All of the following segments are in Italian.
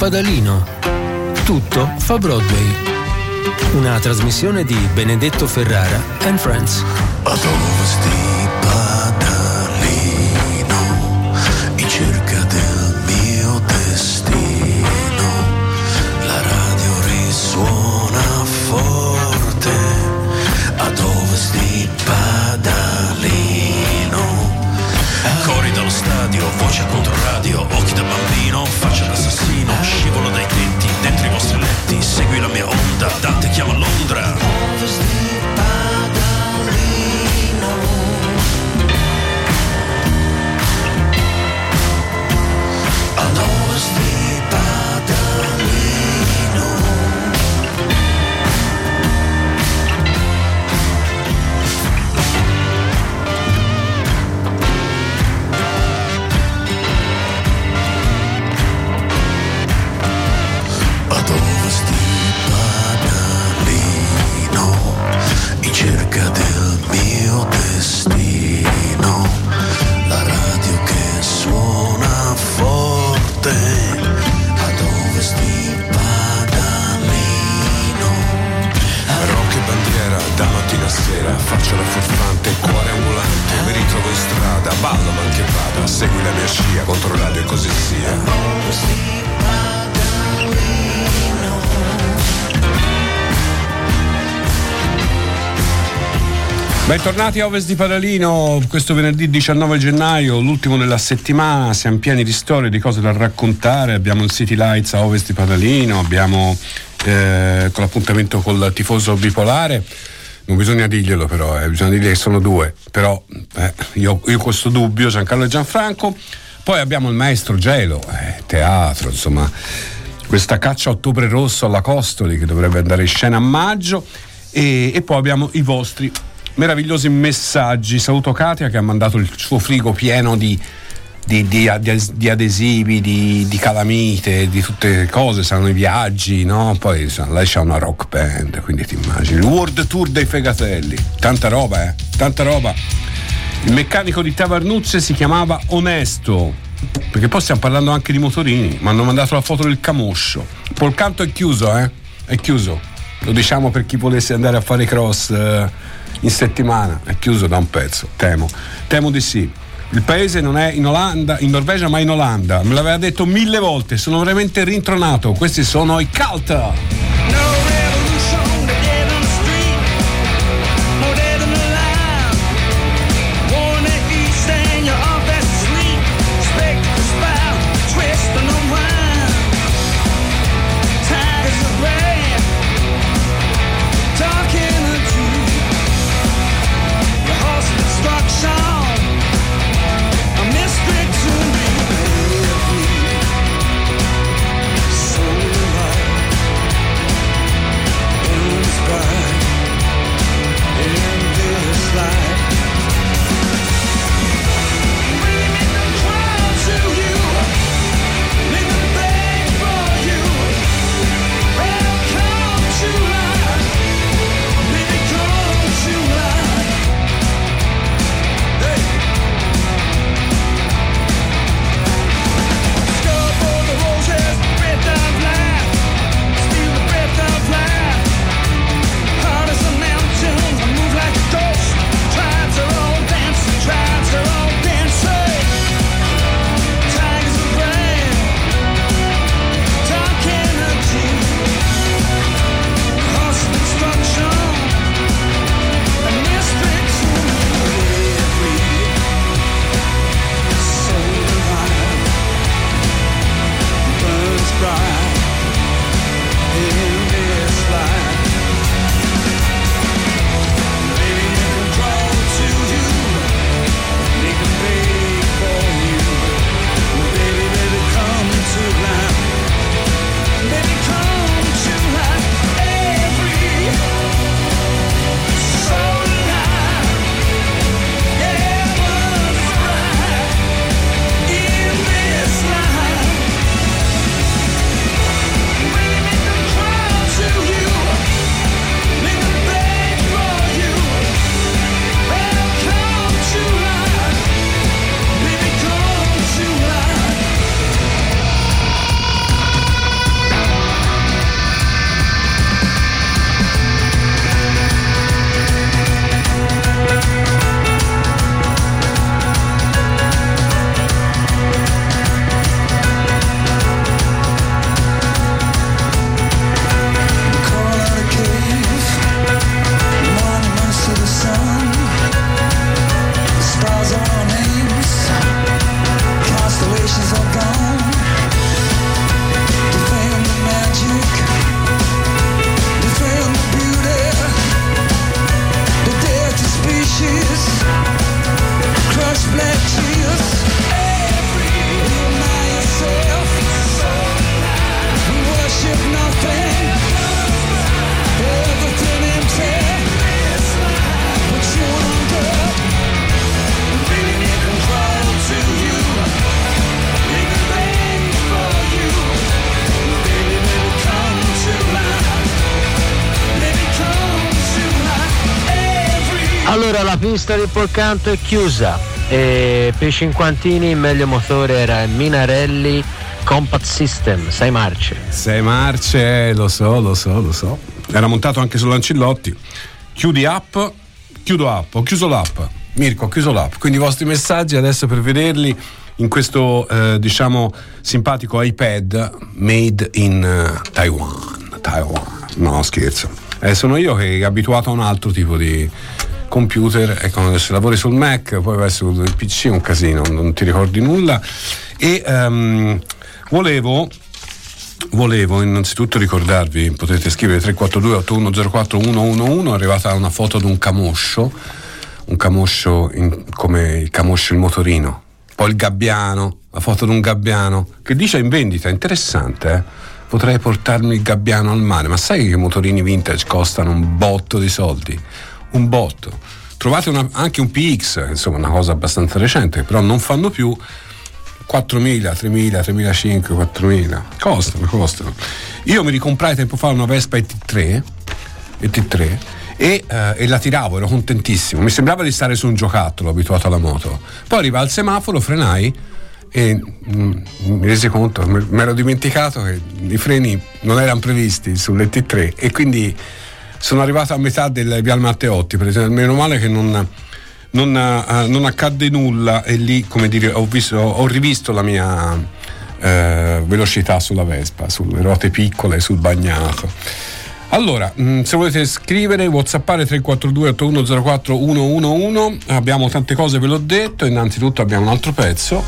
Padalino. Tutto fa Broadway. Una trasmissione di Benedetto Ferrara and Friends. Segui la mia scia, contro e così sia. Bentornati a Ovest di Padalino, questo venerdì 19 gennaio, l'ultimo della settimana, siamo pieni di storie, di cose da raccontare, abbiamo il City Lights a Ovest di Padalino, abbiamo eh, con l'appuntamento col tifoso bipolare, non bisogna dirglielo però, eh, bisogna dirgli che sono due, però eh, io, io questo dubbio, Giancarlo e Gianfranco, poi abbiamo il maestro Gelo, eh, teatro, insomma, questa caccia ottobre rosso alla Costoli che dovrebbe andare in scena a maggio. E, e poi abbiamo i vostri meravigliosi messaggi. Saluto Katia che ha mandato il suo frigo pieno di, di, di, di adesivi, di, di, calamite, di tutte le cose, saranno i viaggi, no? Poi insomma, lei c'ha una rock band, quindi ti immagini. World Tour dei Fegatelli, tanta roba, eh? Tanta roba. Il meccanico di Tavarnuzze si chiamava Onesto, perché poi stiamo parlando anche di motorini, mi hanno mandato la foto del camoscio. Polcanto è chiuso, eh? È chiuso. Lo diciamo per chi volesse andare a fare cross. Eh, in settimana è chiuso da un pezzo, temo. Temo di sì. Il paese non è in Olanda, in Norvegia, ma in Olanda. Me l'aveva detto mille volte, sono veramente rintronato. Questi sono i Cult. Pista di Polcanto è chiusa e per i cinquantini il meglio motore era il Minarelli Compact System, 6 marce. 6 marce, lo so, lo so, lo so. Era montato anche sull'Ancillotti. Chiudi app, chiudo app, ho chiuso l'app. Mirko, ho chiuso l'app. Quindi i vostri messaggi adesso per vederli in questo eh, diciamo simpatico iPad made in uh, Taiwan. Taiwan. No, scherzo. Eh, sono io che abituato a un altro tipo di computer e quando se lavori sul Mac poi vai sul PC un casino, non ti ricordi nulla e um, volevo volevo innanzitutto ricordarvi, potete scrivere 342 8104 111, è arrivata una foto di un camoscio, un camoscio in, come il camoscio il motorino, poi il gabbiano, la foto di un gabbiano che dice in vendita, interessante, eh? potrei portarmi il gabbiano al mare, ma sai che i motorini vintage costano un botto di soldi? Un botto. Trovate una, anche un PX, insomma una cosa abbastanza recente, però non fanno più 4.000, 3.000, 3.500, 4.000. Costano, costano. Io mi ricomprai tempo fa una Vespa ET3, ET3 e, eh, e, la tiravo, ero contentissimo. Mi sembrava di stare su un giocattolo abituato alla moto. Poi arriva al semaforo, frenai e mm, mi resi conto, mi ero dimenticato che i freni non erano previsti sull'ET3 e quindi sono arrivato a metà del Vial Matteotti, per esempio, meno male che non non, uh, non accadde nulla e lì, come dire, ho, visto, ho rivisto la mia uh, velocità sulla Vespa, sulle ruote piccole, sul bagnato. Allora, mm, se volete scrivere, whatsappare 342 8104 111, abbiamo tante cose, ve l'ho detto, innanzitutto abbiamo un altro pezzo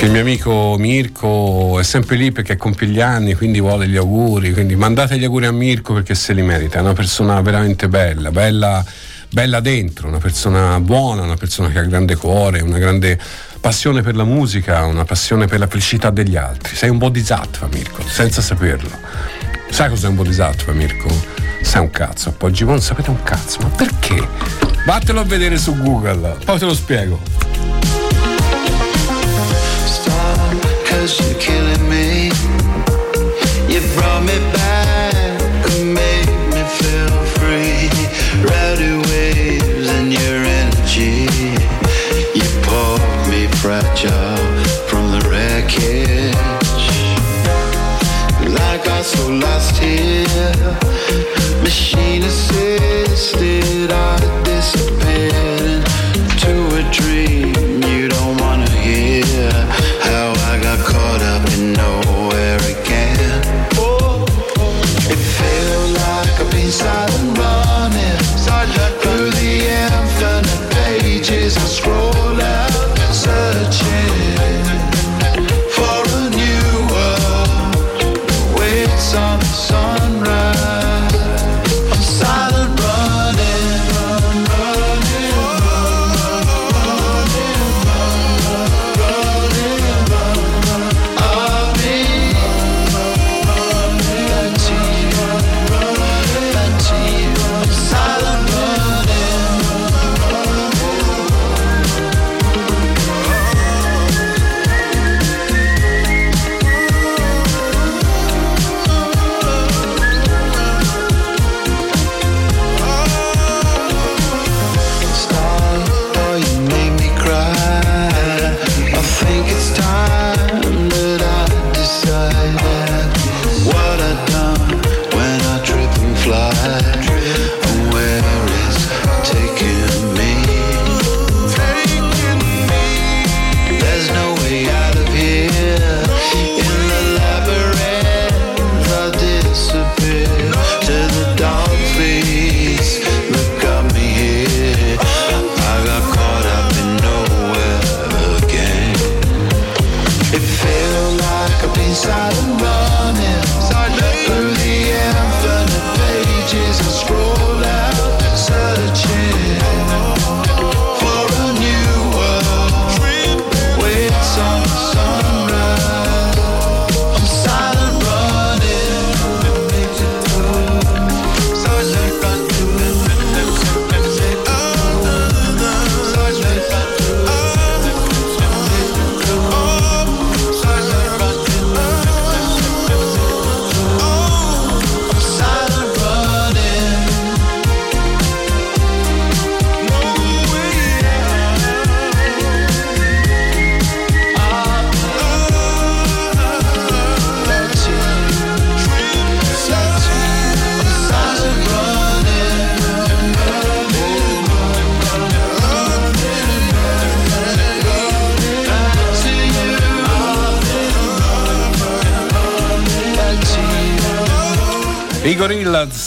che il mio amico Mirko è sempre lì perché compie gli anni, quindi vuole gli auguri, quindi mandate gli auguri a Mirko perché se li merita, è una persona veramente bella, bella bella dentro, una persona buona, una persona che ha grande cuore, una grande passione per la musica, una passione per la felicità degli altri. Sei un bodhisattva, Mirko, senza saperlo. Sai cos'è un bodhisattva, Mirko? Sai un cazzo, Poggi non sapete un cazzo, ma perché? Vattelo a vedere su Google, poi te lo spiego. You killing me. You brought me back and made me feel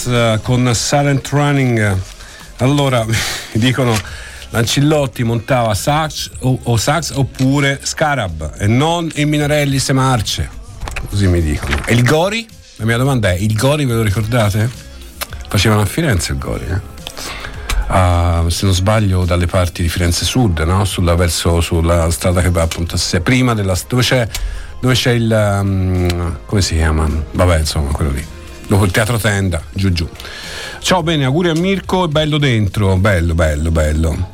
Uh, con Silent Running. Allora, dicono Lancillotti montava sax o, o sax oppure Scarab e non il Minarelli se marce. Così mi dicono. E il Gori? La mia domanda è: il Gori ve lo ricordate? Facevano a Firenze il Gori, eh? Uh, se non sbaglio dalle parti di Firenze Sud, no? sulla, verso, sulla strada che va appunto a sé, prima della dove c'è, dove c'è il um, come si chiama? Vabbè, insomma, quello lì dopo il teatro tenda, giù giù. Ciao, bene, auguri a Mirko, bello dentro, bello, bello, bello.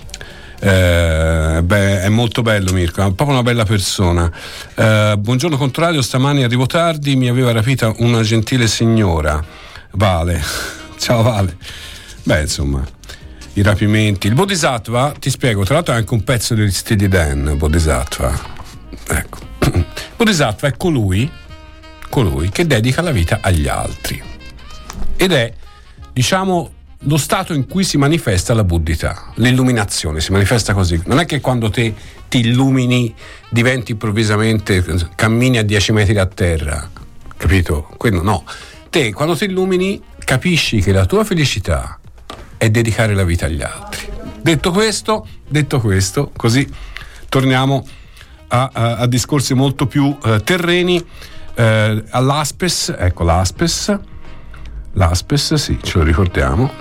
Eh, beh, è molto bello Mirko, è proprio una bella persona. Eh, buongiorno contrario, stamani arrivo tardi, mi aveva rapita una gentile signora. Vale, ciao Vale. Beh, insomma, i rapimenti. Il Bodhisattva, ti spiego, tra l'altro è anche un pezzo di Steely Dan, Bodhisattva. Ecco. Bodhisattva è colui colui che dedica la vita agli altri. Ed è, diciamo, lo stato in cui si manifesta la buddhità, l'illuminazione, si manifesta così. Non è che quando te ti illumini diventi improvvisamente, cammini a 10 metri da terra, capito? Quello no. Te quando ti illumini capisci che la tua felicità è dedicare la vita agli altri. Detto questo, detto questo, così torniamo a, a, a discorsi molto più uh, terreni eh, all'Aspes, ecco l'Aspes, l'Aspes, sì, ce lo ricordiamo.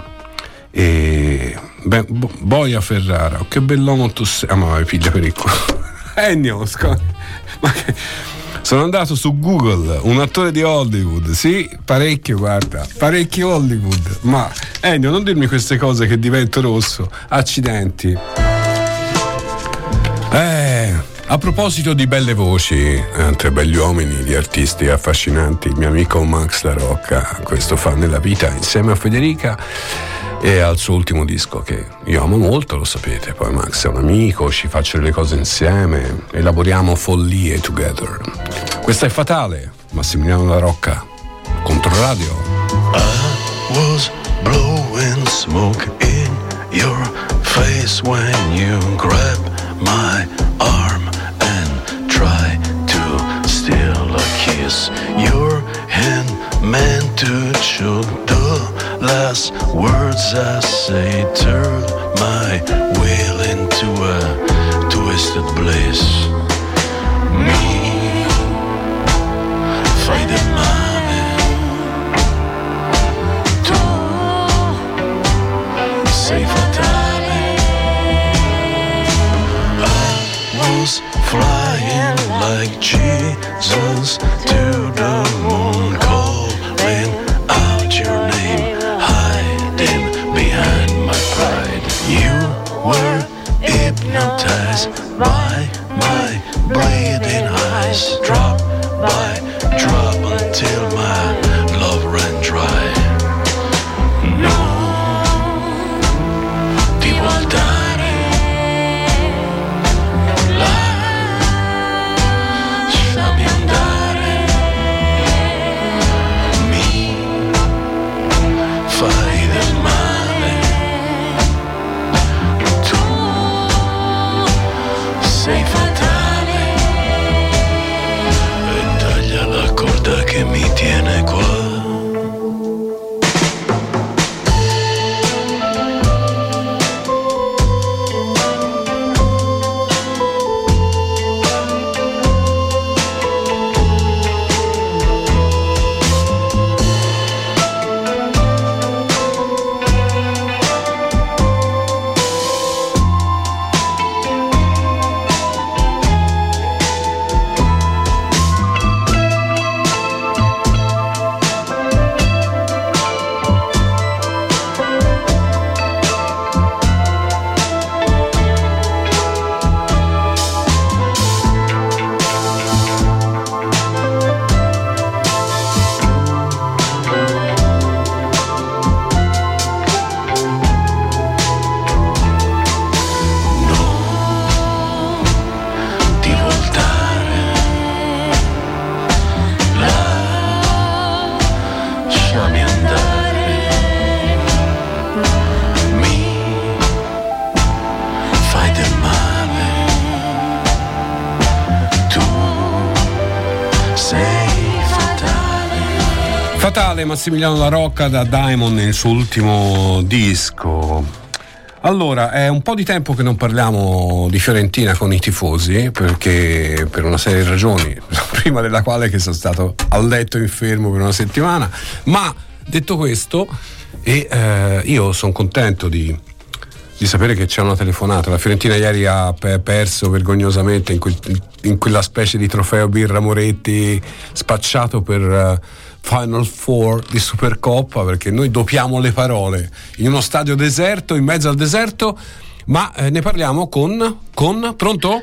E beh, Boia Ferrara, che bell'uomo tu sei. Ah, ma piglia per il culo. Ennio, sc- ma che. Sono andato su Google, un attore di Hollywood, sì, parecchio, guarda, parecchio Hollywood. Ma Ennio, non dirmi queste cose che divento rosso. Accidenti. Eh. A proposito di belle voci, tra belli uomini, di artisti affascinanti, il mio amico Max La Rocca, questo fa nella vita insieme a Federica e al suo ultimo disco che io amo molto, lo sapete, poi Max è un amico, ci faccio le cose insieme, elaboriamo follie together. Questa è fatale, Massimiliano La Rocca, Controradio. I was blowing smoke in your face when you grabbed my kiss. Your hand meant to choke the last words I say. Turn my will into a twisted bliss. Me, fight the money. To save a darling. I was flying like Jesus to the moon, Fatale Massimiliano La Rocca da Diamond nel suo ultimo disco. Allora, è un po' di tempo che non parliamo di Fiorentina con i tifosi, perché per una serie di ragioni, prima della quale che sono stato a letto infermo per una settimana, ma detto questo, e, eh, io sono contento di, di, sapere che c'è una telefonata. La Fiorentina ieri ha perso vergognosamente in, quel, in quella specie di trofeo Birra Moretti spacciato per... Uh, Final Four di Supercoppa perché noi dopiamo le parole in uno stadio deserto, in mezzo al deserto, ma eh, ne parliamo con, con pronto?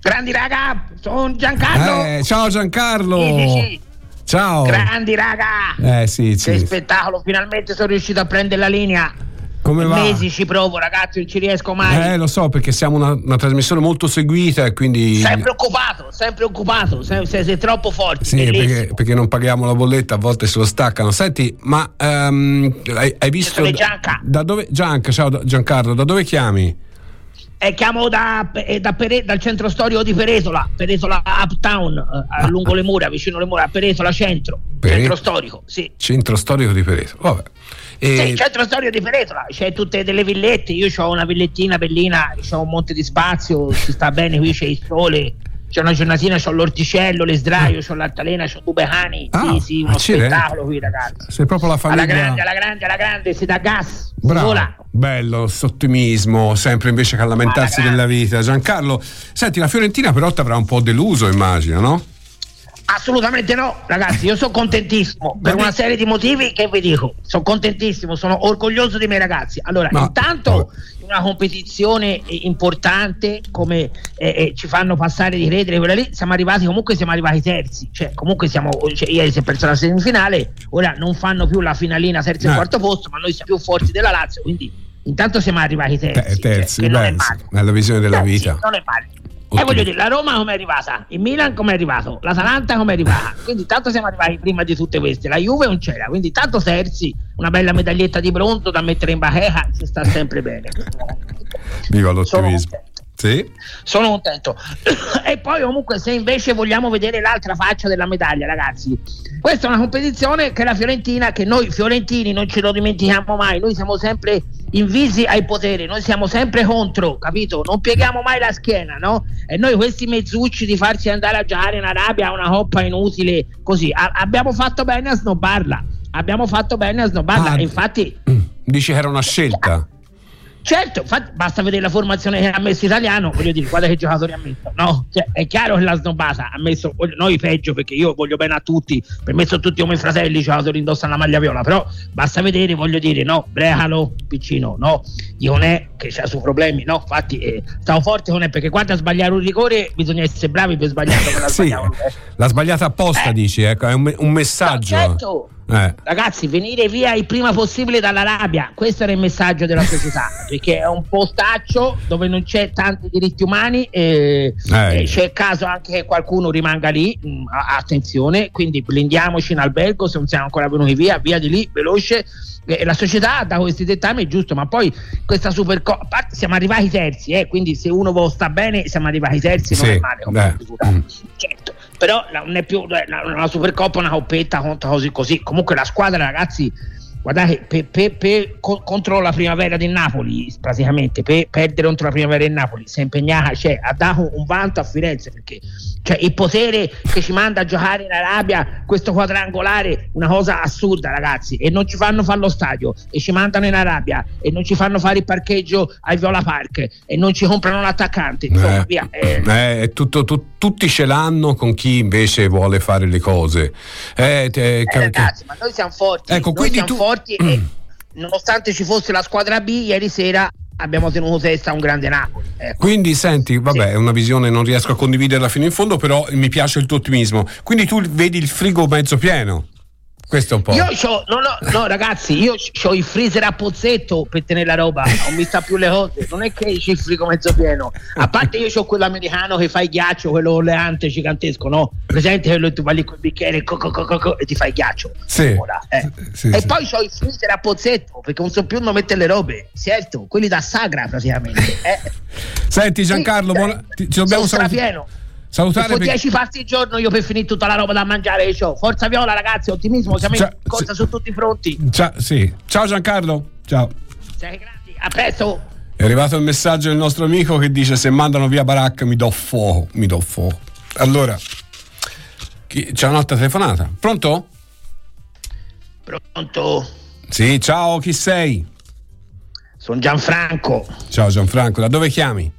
Grandi raga, sono Giancarlo. Eh, ciao Giancarlo. Sì, sì, sì. Ciao. Grandi raga. Eh sì, sì. Che spettacolo, finalmente sono riuscito a prendere la linea. Come va? Mesi ci provo, ragazzi, non ci riesco mai. Eh, lo so, perché siamo una, una trasmissione molto seguita e quindi. Sempre occupato, sempre occupato, sei, sei, sei troppo forte. Sì, perché, perché, non paghiamo la bolletta, a volte se lo staccano. Senti, ma um, hai, hai, visto. Gianca. Da dove, Gianca, ciao Giancarlo, da dove chiami? Eh, chiamo da, eh, da Pere, dal centro storico di Peresola, Peresola Uptown, eh, ah, lungo le mura, vicino alle mura, Peresola Centro, Pere... centro storico, sì. Centro storico di Peresola, vabbè. E... Sì, centro storico di Peretola, c'è tutte delle villette, io ho una villettina bellina, ho un monte di spazio, si sta bene qui, c'è il sole, c'è una giornatina, c'ho l'orticello, le sdraio, c'ho l'altalena, c'ho due cani, ah, sì, sì, uno spettacolo qui ragazzi. Sei proprio la famiglia. Alla grande, alla grande, alla grande, si dà gas. Bravo. Vola. Bello, ottimismo, sempre invece che a lamentarsi della vita. Giancarlo, senti, la Fiorentina però ti avrà un po' deluso, immagino, no? Assolutamente no, ragazzi, io sono contentissimo per una serie di motivi che vi dico, sono contentissimo, sono orgoglioso dei miei ragazzi. Allora, no. intanto in una competizione importante come eh, eh, ci fanno passare di credere quella lì, siamo arrivati comunque siamo arrivati terzi, cioè comunque siamo cioè, ieri si è perso la semifinale, ora non fanno più la finalina terzo e quarto posto, ma noi siamo più forti della Lazio, quindi intanto siamo arrivati terzi, Te, terzi cioè, non è male. nella visione della terzi, vita. Non è male. E voglio dire, la Roma come è arrivata, il Milan come è arrivato, l'Atalanta come è arrivata. Quindi tanto siamo arrivati prima di tutte queste. La Juve non c'era, quindi tanto terzi, una bella medaglietta di bronzo da mettere in bacheca, si sta sempre bene. Viva l'ottimismo. Sì. Sono contento. e poi comunque se invece vogliamo vedere l'altra faccia della medaglia, ragazzi, questa è una competizione che la Fiorentina, che noi fiorentini non ce lo dimentichiamo mai, noi siamo sempre invisi ai poteri, noi siamo sempre contro, capito? Non pieghiamo mai la schiena, no? E noi questi mezzucci di farci andare a giocare in Arabia una coppa inutile, così, a- abbiamo fatto bene a snobbarla. Abbiamo fatto bene a snobbarla, ah, infatti... Dici che era una scelta. Certo, infatti, basta vedere la formazione che ha messo italiano, voglio dire, guarda che giocatori ha messo. No, cioè, è chiaro che la snobbata ha messo noi peggio perché io voglio bene a tutti, per me sono tutti come fratelli, giocatori indossano la maglia viola, però basta vedere, voglio dire, no, Brecalo, piccino, no, Ionè che ha suoi problemi, no, infatti eh, stavo forte con è perché quando a sbagliare un rigore bisogna essere bravi per sbagliare. sì, l'ha sbagliata apposta, eh. dici, ecco, è un, un messaggio. No, certo eh. Ragazzi, venire via il prima possibile dall'Arabia, questo era il messaggio della società, perché è un postaccio dove non c'è tanti diritti umani e, eh. e c'è il caso anche che qualcuno rimanga lì, mh, mm, attenzione, quindi blindiamoci in albergo se non siamo ancora venuti via, via di lì, veloce. E la società da questi dettami è giusto, ma poi questa Supercoppa, siamo arrivati terzi, eh, quindi se uno sta bene siamo arrivati terzi, sì. non è male. Come mm. Certo però non è più una Supercoppa una coppetta così così. Comunque la squadra ragazzi guardate per, per, per, contro la primavera del Napoli praticamente per perdere contro la primavera del Napoli si è impegnata cioè, ha dato un vanto a Firenze perché cioè, il potere che ci manda a giocare in Arabia questo quadrangolare una cosa assurda ragazzi e non ci fanno fare lo stadio e ci mandano in Arabia e non ci fanno fare il parcheggio ai Viola Park e non ci comprano l'attaccante insomma eh, via eh. Eh, tutto, tu, tutti ce l'hanno con chi invece vuole fare le cose eh, te, eh, ragazzi ma noi siamo forti ecco, siamo tu... forti mm. e nonostante ci fosse la squadra B ieri sera abbiamo tenuto testa a un grande Napoli. Ecco. Quindi senti, vabbè, sì. è una visione, non riesco a condividerla fino in fondo, però mi piace il tuo ottimismo. Quindi tu vedi il frigo mezzo pieno. Questo è un po'. Io ho, no, no, no, ragazzi, io ho il freezer a pozzetto per tenere la roba, non mi sta più le cose. Non è che c'è il frigo mezzo pieno. A parte io ho quello americano che fa il ghiaccio, quello oleante gigantesco, no? Presente quello tu vai lì col bicchiere co, co, co, e ti fai il ghiaccio. Sì. Ora, eh. sì e sì. poi ho il freezer a pozzetto perché non so più non mettere le robe. Certo, quelli da sagra praticamente. Eh. Senti Giancarlo, sì, buona... ci dobbiamo salutare. Salutare per 10 per... passi al giorno io per finire tutta la roba da mangiare ho. Forza Viola ragazzi, ottimismo, siamo Ciao, in corsa sì. su tutti i fronti. Ciao, sì. Ciao Giancarlo. Ciao. Sei grandi, a presto. È arrivato il messaggio del nostro amico che dice se mandano via Barak mi do fuoco, mi do fuoco. Allora, chi... c'è un'altra telefonata. Pronto? Pronto? Sì, ciao, chi sei? Sono Gianfranco. Ciao Gianfranco, da dove chiami?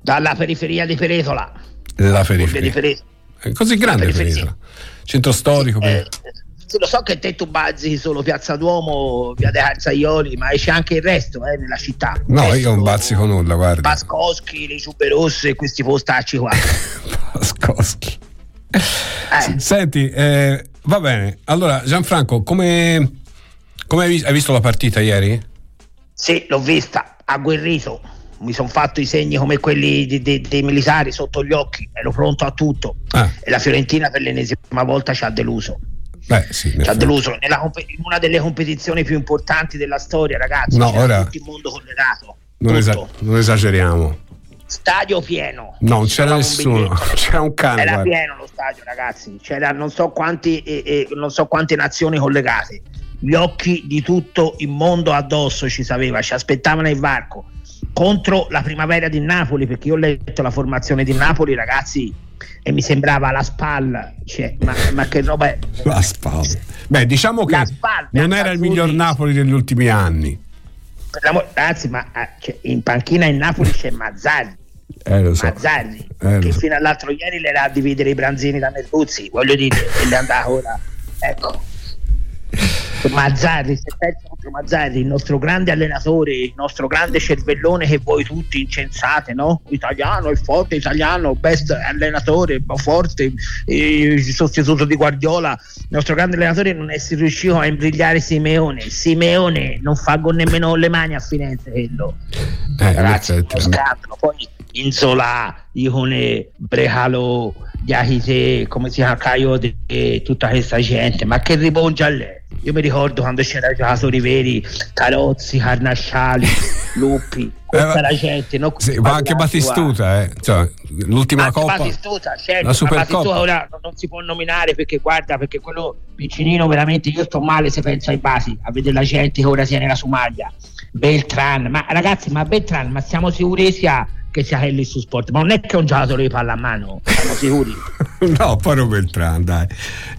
Dalla periferia di Peretola. La periferia. Di Peretola. È così grande Peretola. Centro storico. Sì, eh, lo so che te tu bazzi solo Piazza Duomo, via dei Calzaioli, ma c'è anche il resto eh, nella città. No, resto, io non bazzico nulla, guarda. Pascoschi, le ciube rosse, questi postacci qua. Pascoschi. Eh. Senti, eh, va bene. Allora, Gianfranco, come, come hai, visto, hai visto la partita ieri? Sì, l'ho vista, agguerrito. Mi sono fatto i segni come quelli dei, dei, dei militari sotto gli occhi, ero pronto a tutto. Ah. E la Fiorentina per l'ennesima volta ci ha deluso. Beh, sì, ci ha deluso nella, in una delle competizioni più importanti della storia, ragazzi. No, ora tutto il mondo collegato. Non, esa- non, esageriamo. Stadio pieno. No, non c'era nessuno, c'era un cane. Era guarda. pieno lo stadio, ragazzi. C'era non so, quanti, eh, eh, non so quante nazioni collegate. Gli occhi di tutto il mondo addosso ci sapeva, ci aspettavano il varco contro la primavera di Napoli, perché io ho letto la formazione di Napoli, ragazzi e mi sembrava la spalla, cioè, ma, ma, che roba è? La spalla. Beh, diciamo che spalla, non era il miglior Napoli degli ultimi anni. Ragazzi, ma ah, cioè, in panchina in Napoli c'è Mazzarri. Eh, so. Mazzarri, eh, che so. fino all'altro ieri le era a dividere i branzini da Merluzzi, voglio dire, e le andava ora. Ecco. Mazzarri, se pensa contro Mazzarri, il nostro grande allenatore, il nostro grande cervellone che voi tutti incensate, no? Italiano, il forte italiano, best allenatore, forte, il sostituto di Guardiola. Il nostro grande allenatore non è riuscito a imbrigliare Simeone. Simeone non fa con nemmeno le mani a Firenze quello. Eh, Ragazzi, uno scandalo. Poi Inzola, Ione, Brecalo, Diachite, come si chiama Caio e tutta questa gente, ma che riponge a lei? Io mi ricordo quando c'erano i giocatori veri, Carozzi, Carnasciali, Lupi, tutta eh, la gente. No? Sì, ma anche Battistuta, eh. cioè, l'ultima anche Coppa. Battistuta, certo, la Supercoppa. ora non, non si può nominare perché guarda, perché quello piccinino veramente io sto male se penso ai basi, a vedere la gente che ora sia nella Somalia. Beltran, ma ragazzi, ma Beltran, ma siamo sicuri sia che sia Kelly su sport, ma non è che è un giocatore di palla a mano, siamo sicuri. no, poi Beltran, dai.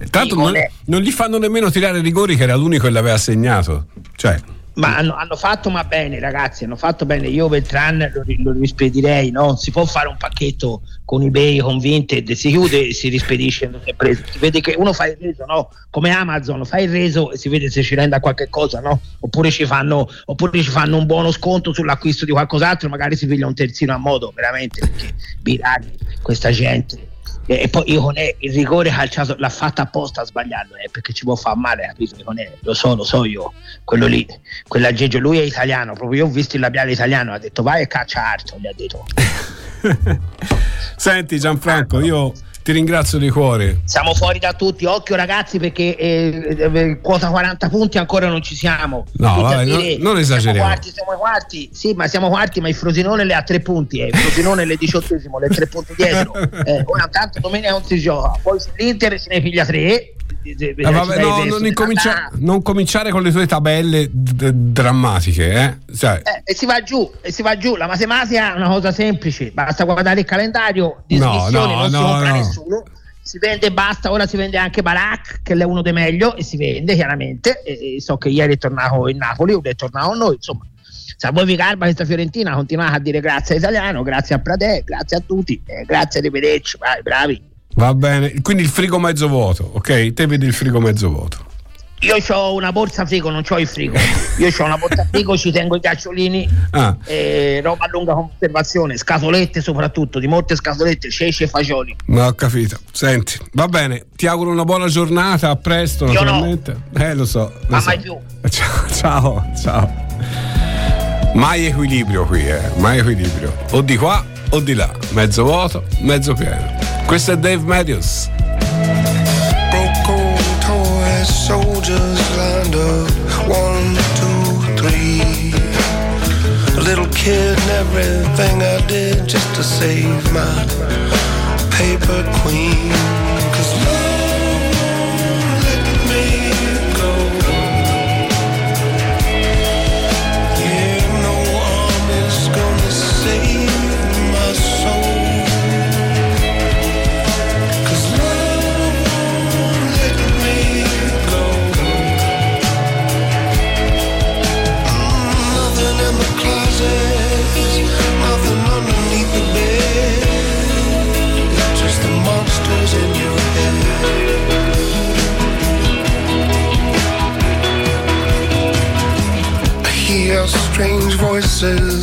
Tanto non, non, gli fanno nemmeno tirare rigori che era l'unico che l'aveva segnato. Cioè, ma hanno, hanno, fatto ma bene ragazzi hanno fatto bene io Beltran lo, lo rispedirei no? si può fare un pacchetto con eBay con Vinted si chiude e si rispedisce si vede che uno fa il reso no? come Amazon fa il reso e si vede se ci rende a qualche cosa no? oppure, ci fanno, oppure ci fanno un buono sconto sull'acquisto di qualcos'altro magari si piglia un terzino a modo veramente perché biraghi questa gente e, poi Iconè il rigore calciato l'ha fatta apposta a sbagliarlo eh, perché ci può far male capito? Iconè lo so lo so io quello lì quell'aggeggio lui è italiano proprio io ho visto il labiale italiano ha detto vai e caccia arto gli ha detto. Senti Gianfranco io ti ringrazio di cuore. Siamo fuori da tutti, occhio ragazzi perché eh, eh, quota 40 punti ancora non ci siamo. No, vabbè, non, non, esageriamo. Siamo quarti, siamo quarti, sì, ma siamo quarti, ma il Frosinone le ha tre punti, eh. il Frosinone le diciottesimo, le tre punti dietro. Eh, ora tanto domenica non si gioca, poi l'Inter se ne piglia tre eh, vabbè, no, non, incomincia, non, cominciare con le tue tabelle d- drammatiche. Eh? Cioè. Eh, e si va giù, e si va giù. La matematica è una cosa semplice, basta guardare il calendario, dismissioni, no, no, non no, si compra nessuno. Si vende basta, ora si vende anche Barak, che è uno dei meglio, e si vende chiaramente. E, e so che ieri è tornato in Napoli, ora è tornato a noi, insomma. Se a voi vi garba questa Fiorentina, continuate a dire grazie a Italiano, grazie a Pradè, grazie a tutti, eh, grazie, arrivederci, vai, bravi. Va bene, quindi il frigo mezzo vuoto, ok? Te vedi il frigo mezzo vuoto. Io ho una borsa frigo, non ho il frigo. Io ho una borsa frigo, ci tengo i ghiacciolini, ah. eh, roba a lunga conservazione, scatolette soprattutto, di molte scatolette, ceci e fagioli. Ma ho capito. Senti, va bene, ti auguro una buona giornata, a presto Io naturalmente. No. Eh, lo so. Lo Ma so. mai più. Ciao, ciao, ciao. Mai equilibrio qui, eh, mai equilibrio. O di qua o di là, mezzo vuoto, mezzo pieno. Questo è Dave Matthews. Little kid and everything I did just to save my paper queen. faces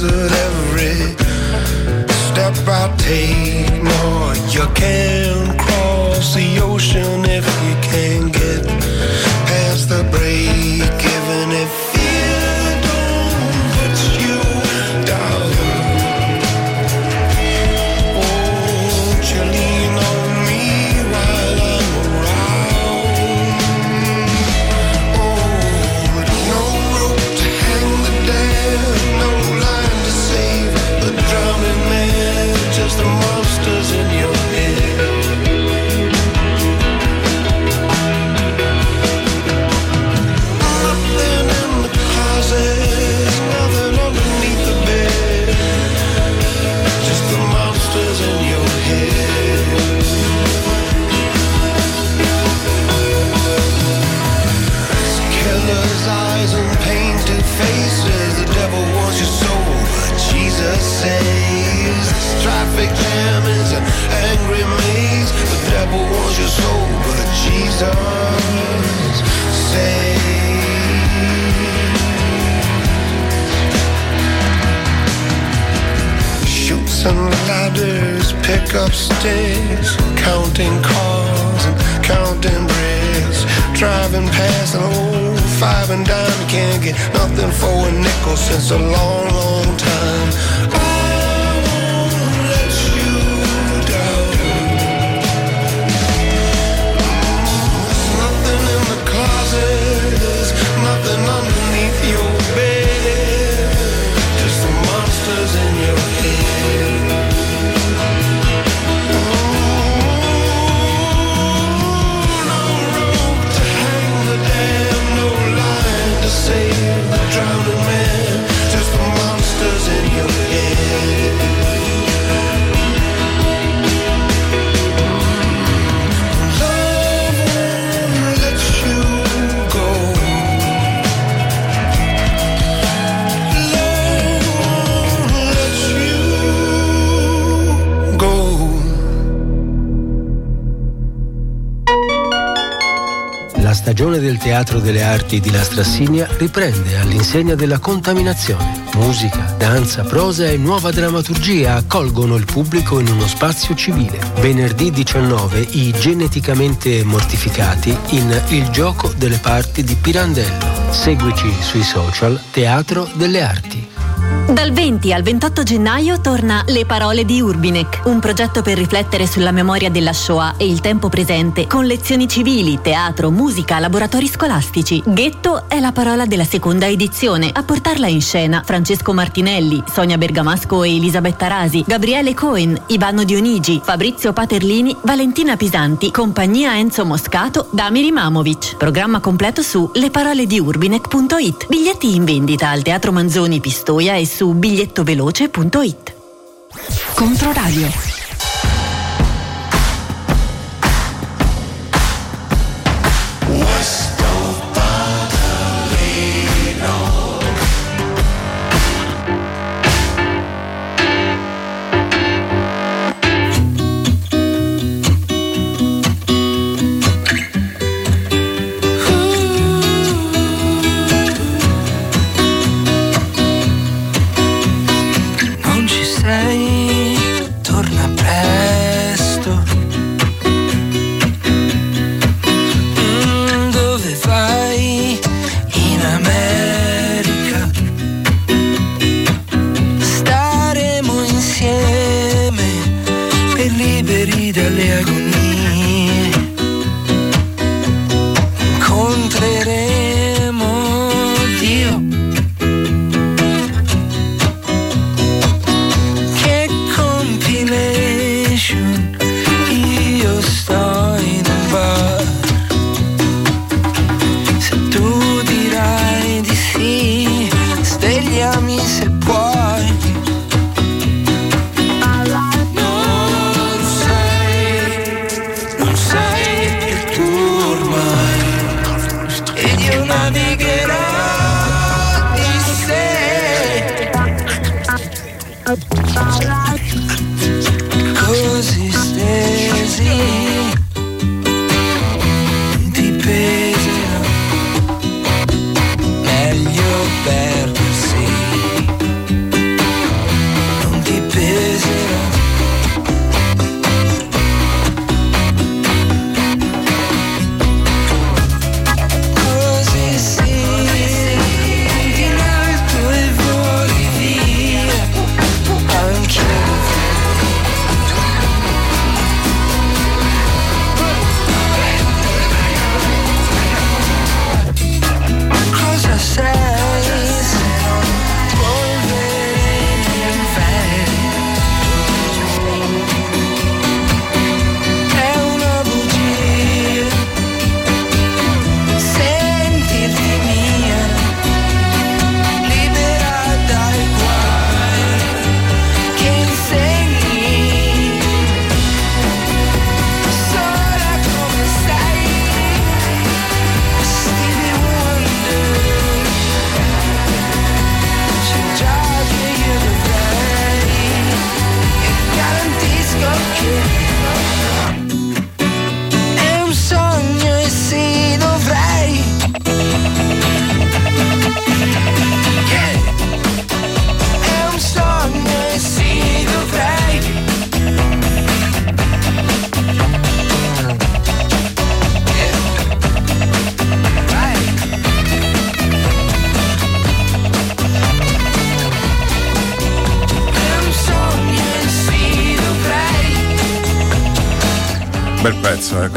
stagione del Teatro delle Arti di La Strassigna riprende all'insegna della contaminazione. Musica, danza, prosa e nuova drammaturgia accolgono il pubblico in uno spazio civile. Venerdì 19 i geneticamente mortificati in Il gioco delle parti di Pirandello. Seguici sui social Teatro delle Arti. Dal 20 al 28 gennaio torna Le parole di Urbinek, un progetto per riflettere sulla memoria della Shoah e il tempo presente, con lezioni civili, teatro, musica, laboratori scolastici. Ghetto è la parola della seconda edizione. A portarla in scena Francesco Martinelli, Sonia Bergamasco e Elisabetta Rasi, Gabriele Cohen, Ivano Dionigi, Fabrizio Paterlini, Valentina Pisanti, compagnia Enzo Moscato, Damiri Mamovic. Programma completo su leparolediurbinek.it. Biglietti in vendita al Teatro Manzoni Pistoia e su bigliettoveloce.it. Controradio.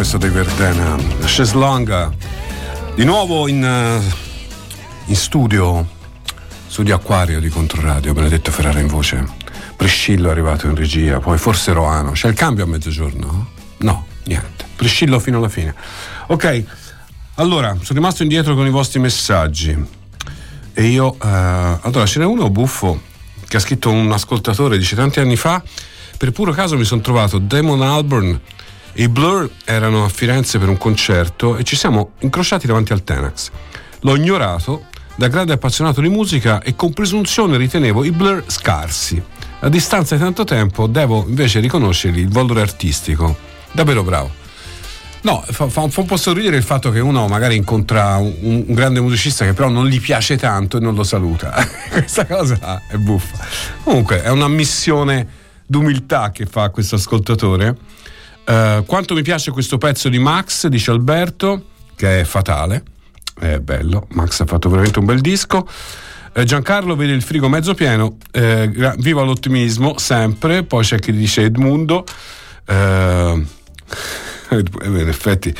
Questo dei Verdena. Cheslong, di nuovo in, uh, in studio, studio Acquario di Controradio, Benedetto Ferrara in voce. Priscillo è arrivato in regia, poi forse Roano. C'è il cambio a mezzogiorno? No, niente. Priscillo fino alla fine. Ok, allora, sono rimasto indietro con i vostri messaggi. E io, uh, allora, ce n'è uno buffo che ha scritto un ascoltatore, dice tanti anni fa, per puro caso mi sono trovato Damon Alburn i Blur erano a Firenze per un concerto e ci siamo incrociati davanti al Tenax. L'ho ignorato, da grande appassionato di musica e con presunzione ritenevo i Blur scarsi. A distanza di tanto tempo devo invece riconoscergli il valore artistico. Davvero bravo. No, fa, fa, un po' sorridere il fatto che uno magari incontra un, un, grande musicista che però non gli piace tanto e non lo saluta. Questa cosa è buffa. Comunque è una missione d'umiltà che fa questo ascoltatore Uh, quanto mi piace questo pezzo di Max, dice Alberto, che è fatale. È bello, Max ha fatto veramente un bel disco. Uh, Giancarlo vede il frigo mezzo pieno, uh, viva l'ottimismo, sempre. Poi c'è chi dice Edmundo. in effetti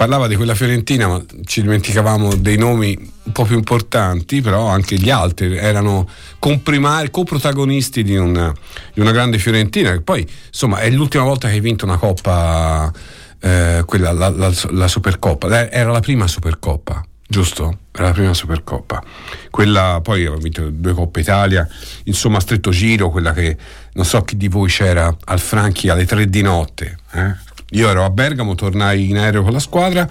parlava di quella fiorentina, ma ci dimenticavamo dei nomi un po' più importanti, però anche gli altri erano comprimari, coprotagonisti di una, di una grande fiorentina, che poi insomma è l'ultima volta che hai vinto una coppa, eh, quella, la, la, la Supercoppa, era la prima Supercoppa giusto? Era la prima Supercoppa. Quella poi ha vinto due Coppe Italia, insomma a stretto giro, quella che non so chi di voi c'era al Franchi alle tre di notte. Eh? Io ero a Bergamo, tornai in aereo con la squadra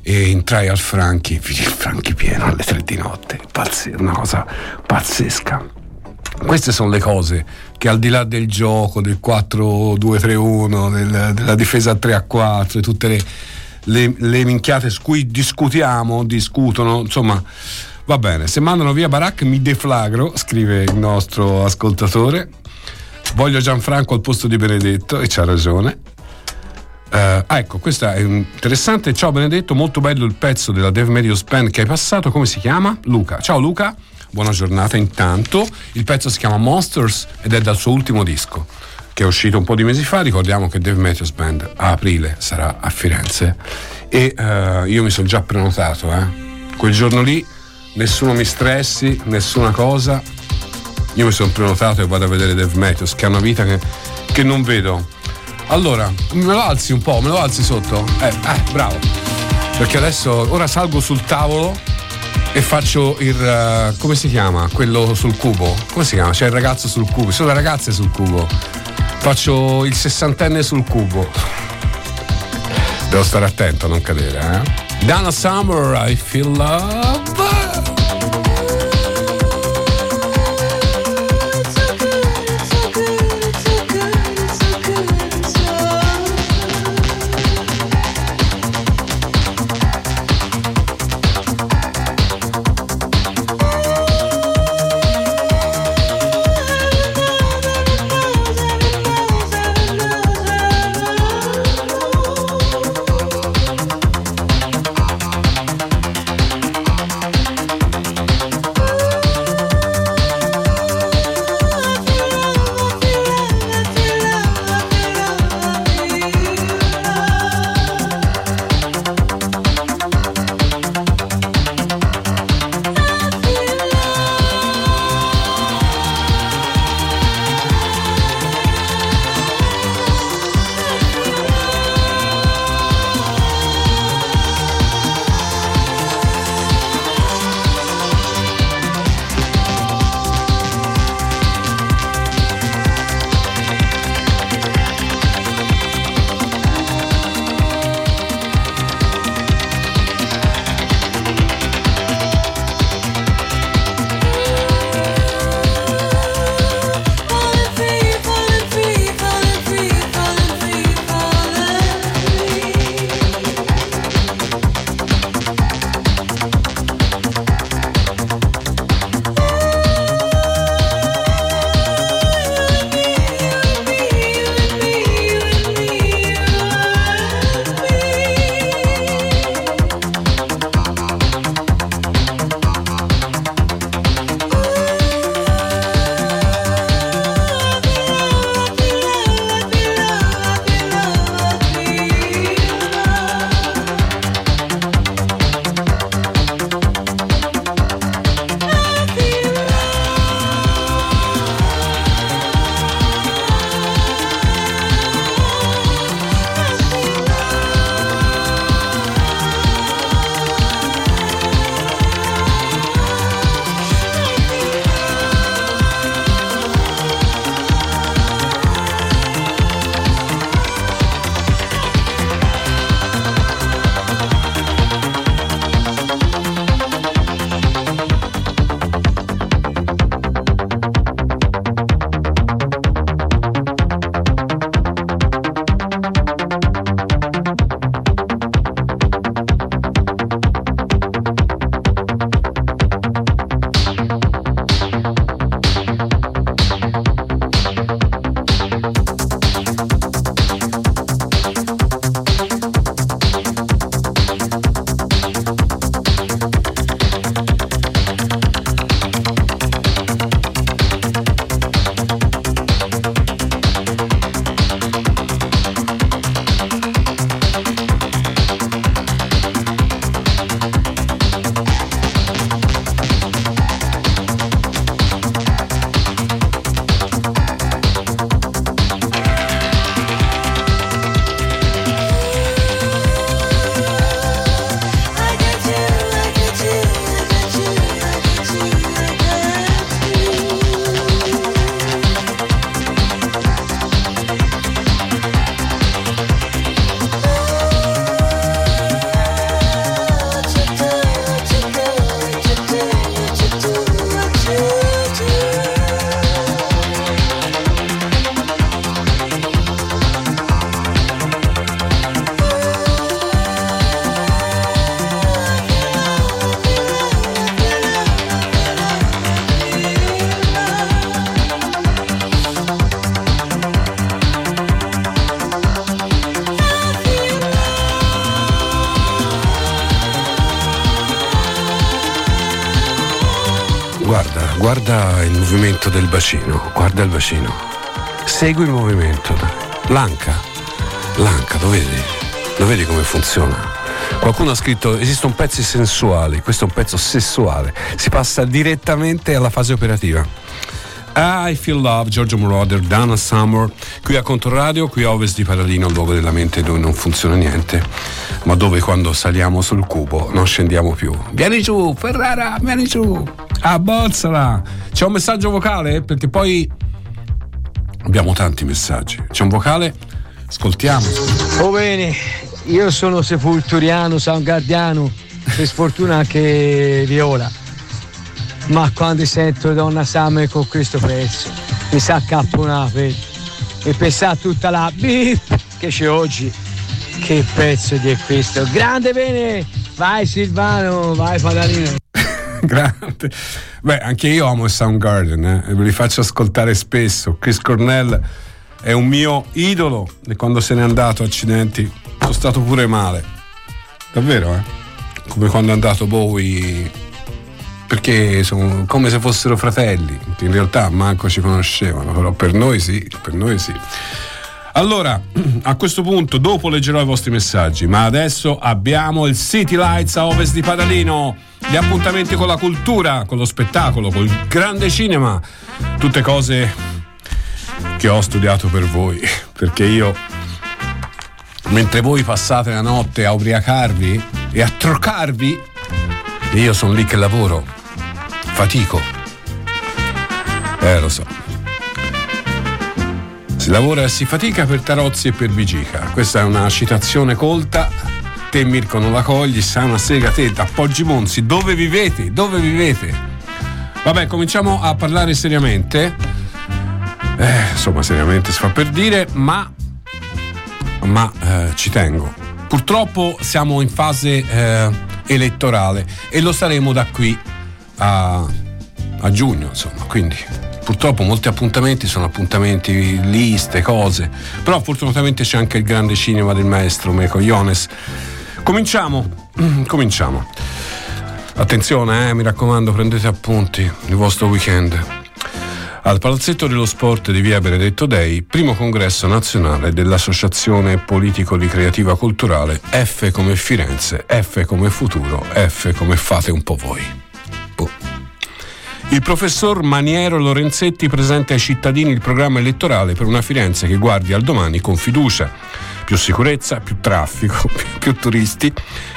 e entrai al Franchi, vidi il Franchi pieno alle tre di notte, Pazze, una cosa pazzesca. Queste sono le cose che al di là del gioco, del 4-2-3-1, del, della difesa 3-4, tutte le, le, le minchiate su cui discutiamo, discutono, insomma, va bene. Se mandano via Barak mi deflagro, scrive il nostro ascoltatore. Voglio Gianfranco al posto di Benedetto e c'ha ragione. Uh, ecco, questa è interessante. Ciao Benedetto, molto bello il pezzo della Dev Medios Band che hai passato. Come si chiama? Luca. Ciao Luca, buona giornata intanto. Il pezzo si chiama Monsters ed è dal suo ultimo disco che è uscito un po' di mesi fa. Ricordiamo che Dave Matthews Band a aprile sarà a Firenze e uh, io mi sono già prenotato. Eh. Quel giorno lì nessuno mi stressi, nessuna cosa. Io mi sono prenotato e vado a vedere Dave Matthews che ha una vita che, che non vedo allora, me lo alzi un po', me lo alzi sotto? Eh, eh, bravo. Perché adesso, ora salgo sul tavolo e faccio il. Uh, come si chiama? Quello sul cubo? Come si chiama? C'è il ragazzo sul cubo, sono le ragazze sul cubo. Faccio il sessantenne sul cubo. Devo stare attento a non cadere, eh? Dana Summer, I feel love. Del bacino, guarda il bacino. Segui il movimento. L'anca, l'anca, lo vedi? Lo vedi come funziona? Qualcuno ha scritto esistono pezzi sensuali, questo è un pezzo sessuale, si passa direttamente alla fase operativa. I Feel Love, Giorgio Moroder, Dana Summer, qui a Controradio, qui a Ovest di Paradino, luogo della mente dove non funziona niente, ma dove quando saliamo sul cubo non scendiamo più. Vieni giù, Ferrara, vieni giù! Abbozzala! C'è un messaggio vocale? Perché poi abbiamo tanti messaggi. C'è un vocale? Ascoltiamo. Oh bene, io sono sepulturiano, Guardiano, per sfortuna anche viola. Ma quando sento Donna Summer con questo pezzo, mi sa capponare e pensare tutta la bip che c'è oggi. Che pezzo di questo? Grande bene! Vai Silvano, vai Padalino. Grande. Beh, anche io amo Soundgarden, eh? ve li faccio ascoltare spesso. Chris Cornell è un mio idolo e quando se n'è andato, accidenti, sono stato pure male. Davvero, eh? Come quando è andato Bowie, perché sono come se fossero fratelli. In realtà manco ci conoscevano, però per noi sì, per noi sì. Allora, a questo punto, dopo leggerò i vostri messaggi, ma adesso abbiamo il City Lights a ovest di Padalino, gli appuntamenti con la cultura, con lo spettacolo, col grande cinema, tutte cose che ho studiato per voi, perché io, mentre voi passate la notte a ubriacarvi e a trocarvi, io sono lì che lavoro, fatico. Eh, lo so. Si lavora e si fatica per Tarozzi e per Vigica. Questa è una citazione colta. Te Mirko non la cogli, sa una sega te, appoggi Monzi, dove vivete? Dove vivete? Vabbè, cominciamo a parlare seriamente. Eh, insomma, seriamente si fa per dire, ma, ma eh, ci tengo. Purtroppo siamo in fase eh, elettorale e lo saremo da qui a, a giugno, insomma, quindi purtroppo molti appuntamenti sono appuntamenti, liste, cose, però fortunatamente c'è anche il grande cinema del maestro Meco Iones. Cominciamo, cominciamo. Attenzione, eh, mi raccomando, prendete appunti il vostro weekend. Al Palazzetto dello Sport di via Benedetto Dei, primo congresso nazionale dell'Associazione Politico-Ricreativa Culturale F come Firenze, F come futuro, F come fate un po' voi. Il professor Maniero Lorenzetti presenta ai cittadini il programma elettorale per una Firenze che guardi al domani con fiducia. Più sicurezza, più traffico, più, più turisti,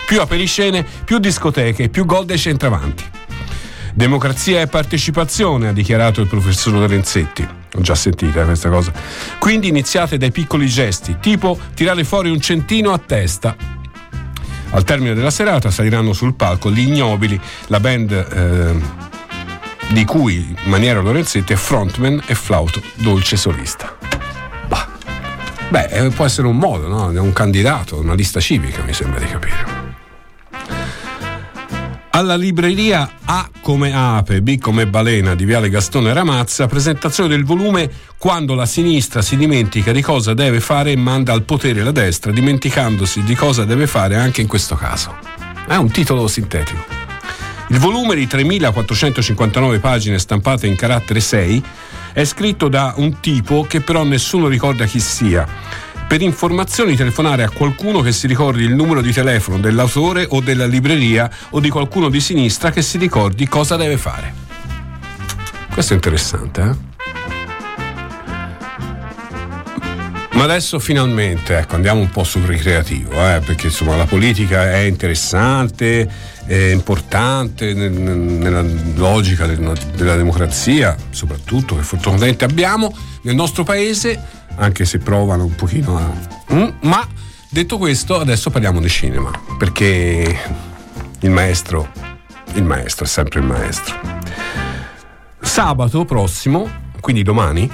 più aperiscene, più discoteche, più gol dei centravanti. Democrazia e partecipazione, ha dichiarato il professor Lorenzetti. Ho già sentita questa cosa. Quindi iniziate dai piccoli gesti, tipo tirare fuori un centino a testa. Al termine della serata saliranno sul palco gli ignobili, la band eh, di cui Maniero Lorenzetti è frontman e flauto dolce solista. Bah. Beh, eh, può essere un modo, no? È un candidato, una lista civica, mi sembra di capire. Alla libreria A come ape, B come balena di Viale Gastone Ramazza, presentazione del volume Quando la sinistra si dimentica di cosa deve fare e manda al potere la destra, dimenticandosi di cosa deve fare anche in questo caso. È un titolo sintetico. Il volume di 3459 pagine stampate in carattere 6 è scritto da un tipo che però nessuno ricorda chi sia. Per informazioni telefonare a qualcuno che si ricordi il numero di telefono dell'autore o della libreria o di qualcuno di sinistra che si ricordi cosa deve fare. Questo è interessante, eh? Ma adesso finalmente ecco, andiamo un po' sul ricreativo, eh, perché insomma la politica è interessante, è importante nella logica della democrazia, soprattutto che fortunatamente abbiamo nel nostro paese, anche se provano un pochino a... Mm, ma detto questo, adesso parliamo di cinema, perché il maestro, il maestro è sempre il maestro. Sabato prossimo, quindi domani,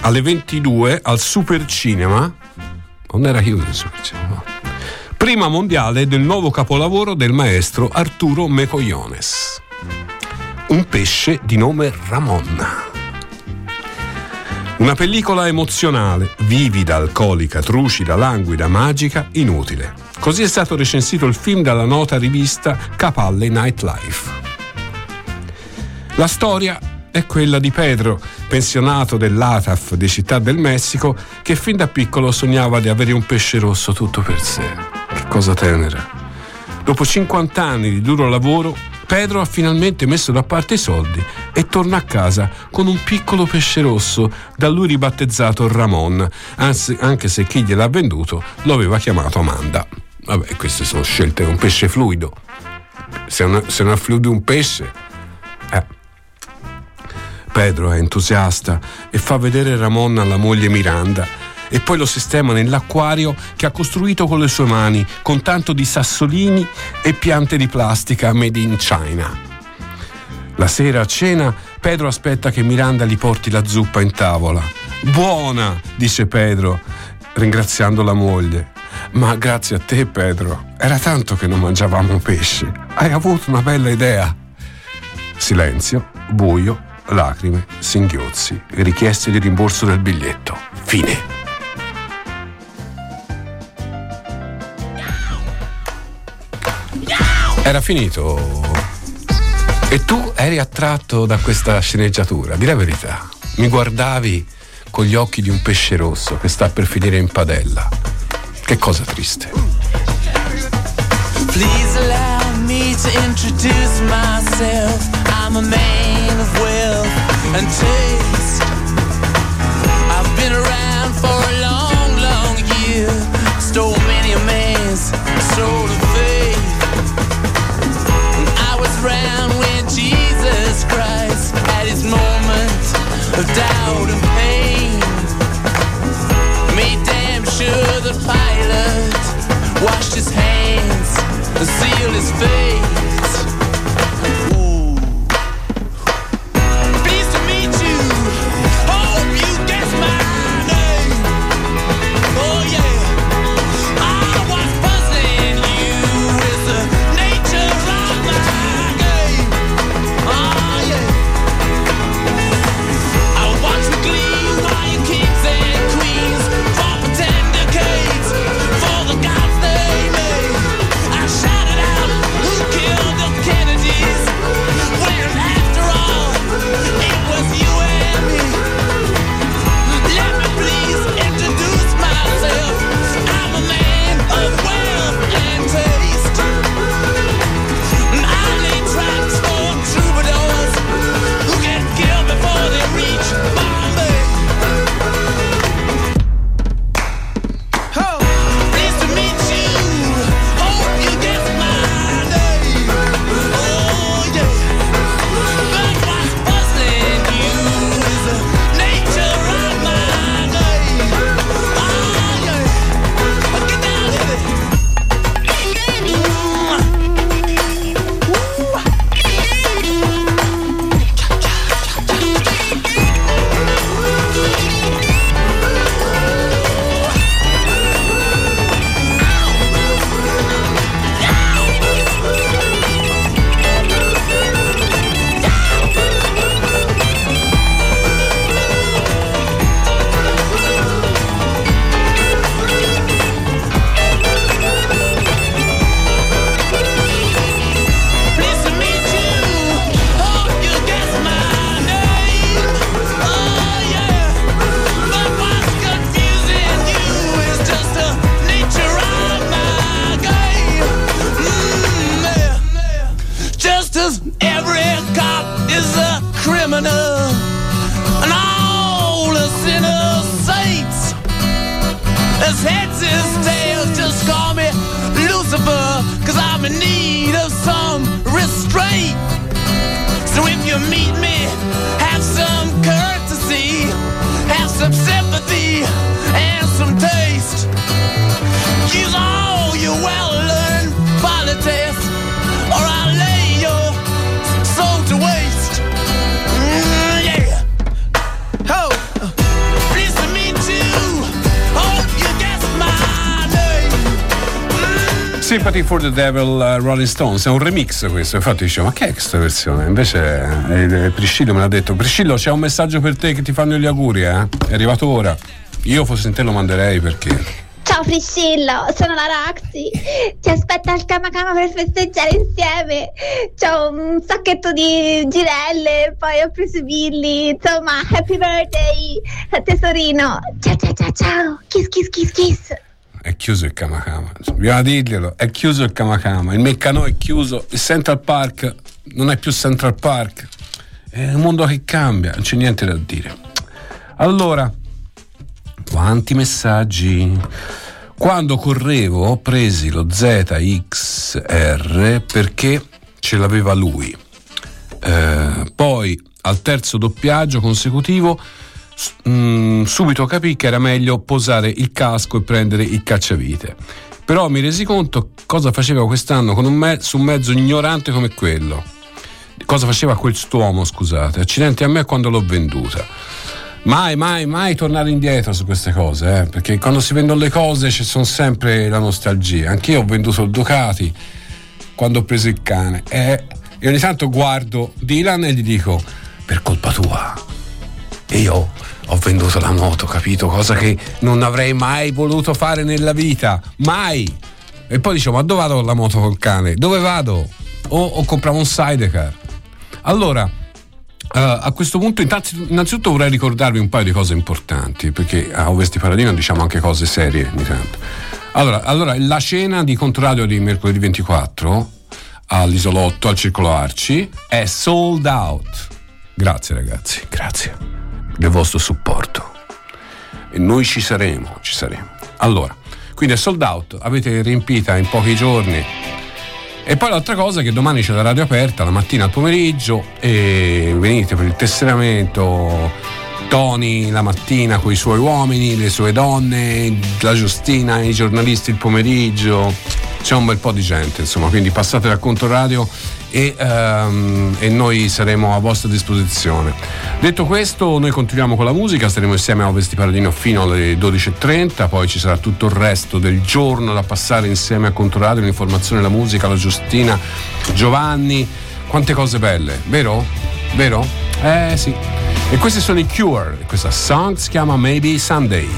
alle 22 al Super Cinema. Non era chiuso il Super Cinema. Prima mondiale del nuovo capolavoro del maestro Arturo Mecogliones. Un pesce di nome Ramon. Una pellicola emozionale, vivida, alcolica, trucida, languida, magica, inutile. Così è stato recensito il film dalla nota rivista Capalle Nightlife. La storia è quella di Pedro, pensionato dell'ATAF di Città del Messico, che fin da piccolo sognava di avere un pesce rosso tutto per sé. Cosa tenera. Dopo 50 anni di duro lavoro, Pedro ha finalmente messo da parte i soldi e torna a casa con un piccolo pesce rosso, da lui ribattezzato Ramon, anzi, anche se chi gliel'ha venduto lo aveva chiamato Amanda. Vabbè, queste sono scelte, un pesce fluido. Se non, se non è fluido un pesce, eh. Pedro è entusiasta e fa vedere Ramon alla moglie Miranda e poi lo sistema nell'acquario che ha costruito con le sue mani, con tanto di sassolini e piante di plastica made in China. La sera a cena Pedro aspetta che Miranda gli porti la zuppa in tavola. Buona, dice Pedro, ringraziando la moglie. Ma grazie a te, Pedro. Era tanto che non mangiavamo pesce. Hai avuto una bella idea. Silenzio, buio, lacrime, singhiozzi, richieste di rimborso del biglietto. Fine. Era finito. E tu eri attratto da questa sceneggiatura, di la verità. Mi guardavi con gli occhi di un pesce rosso che sta per finire in padella. Che cosa triste. Please allow me to introduce myself. I'm a man of wealth and taste. Of doubt and pain. Made damn sure the pilot washed his hands and sealed his fate. The Devil uh, Rolling Stones, è un remix questo, infatti dicevo ma che è questa versione? Invece eh, Priscillo me l'ha detto, Priscillo c'è un messaggio per te che ti fanno gli auguri, eh? è arrivato ora, io fossi in te lo manderei perché... Ciao Priscillo, sono la Roxy. Ti aspetta al Kamakama per festeggiare insieme. C'ho un sacchetto di girelle, poi ho preso Billy. Insomma, happy birthday, tesorino. Ciao ciao ciao ciao. Kiss kiss kiss kiss è chiuso il Kamakama. Bisogna dirglielo, è chiuso il Kamakama, il Meccano è chiuso, il Central Park non è più Central Park. È un mondo che cambia, non c'è niente da dire. Allora, quanti messaggi? Quando correvo ho preso lo ZXR perché ce l'aveva lui. Eh, poi al terzo doppiaggio consecutivo mm, subito capì che era meglio posare il casco e prendere il cacciavite. Però mi resi conto cosa faceva quest'anno con un me- su un mezzo ignorante come quello. Cosa faceva quest'uomo, scusate. Accidenti a me quando l'ho venduta. Mai, mai, mai tornare indietro su queste cose, eh? perché quando si vendono le cose ci sono sempre la nostalgia. Anch'io ho venduto il Ducati quando ho preso il cane e, e ogni tanto guardo Dylan e gli dico per colpa tua. E io ho venduto la moto, capito? Cosa che non avrei mai voluto fare nella vita, mai. E poi dicevo, ma dove vado con la moto col cane? Dove vado? O, o compravo un sidecar. Allora, uh, a questo punto innanzitutto vorrei ricordarvi un paio di cose importanti, perché a Ovest di Paradino diciamo anche cose serie ogni tanto. Allora, allora, la cena di Controradio di mercoledì 24 all'Isolotto, al Circolo Arci, è sold out. Grazie ragazzi, grazie del vostro supporto. E noi ci saremo, ci saremo. Allora, quindi è sold out, avete riempita in pochi giorni. E poi l'altra cosa è che domani c'è la radio aperta, la mattina al pomeriggio, e venite per il tesseramento. Tony la mattina con i suoi uomini, le sue donne, la Giustina, i giornalisti il pomeriggio. C'è un bel po' di gente, insomma, quindi passate dal conto radio e, um, e, noi saremo a vostra disposizione. Detto questo, noi continuiamo con la musica, staremo insieme a Ovest di Paradino fino alle 12.30, poi ci sarà tutto il resto del giorno da passare insieme a Controradio, l'informazione, la musica, la Giustina, Giovanni, quante cose belle, vero? Vero? Eh sì. E questi sono i Cure, questa song si chiama Maybe Sunday.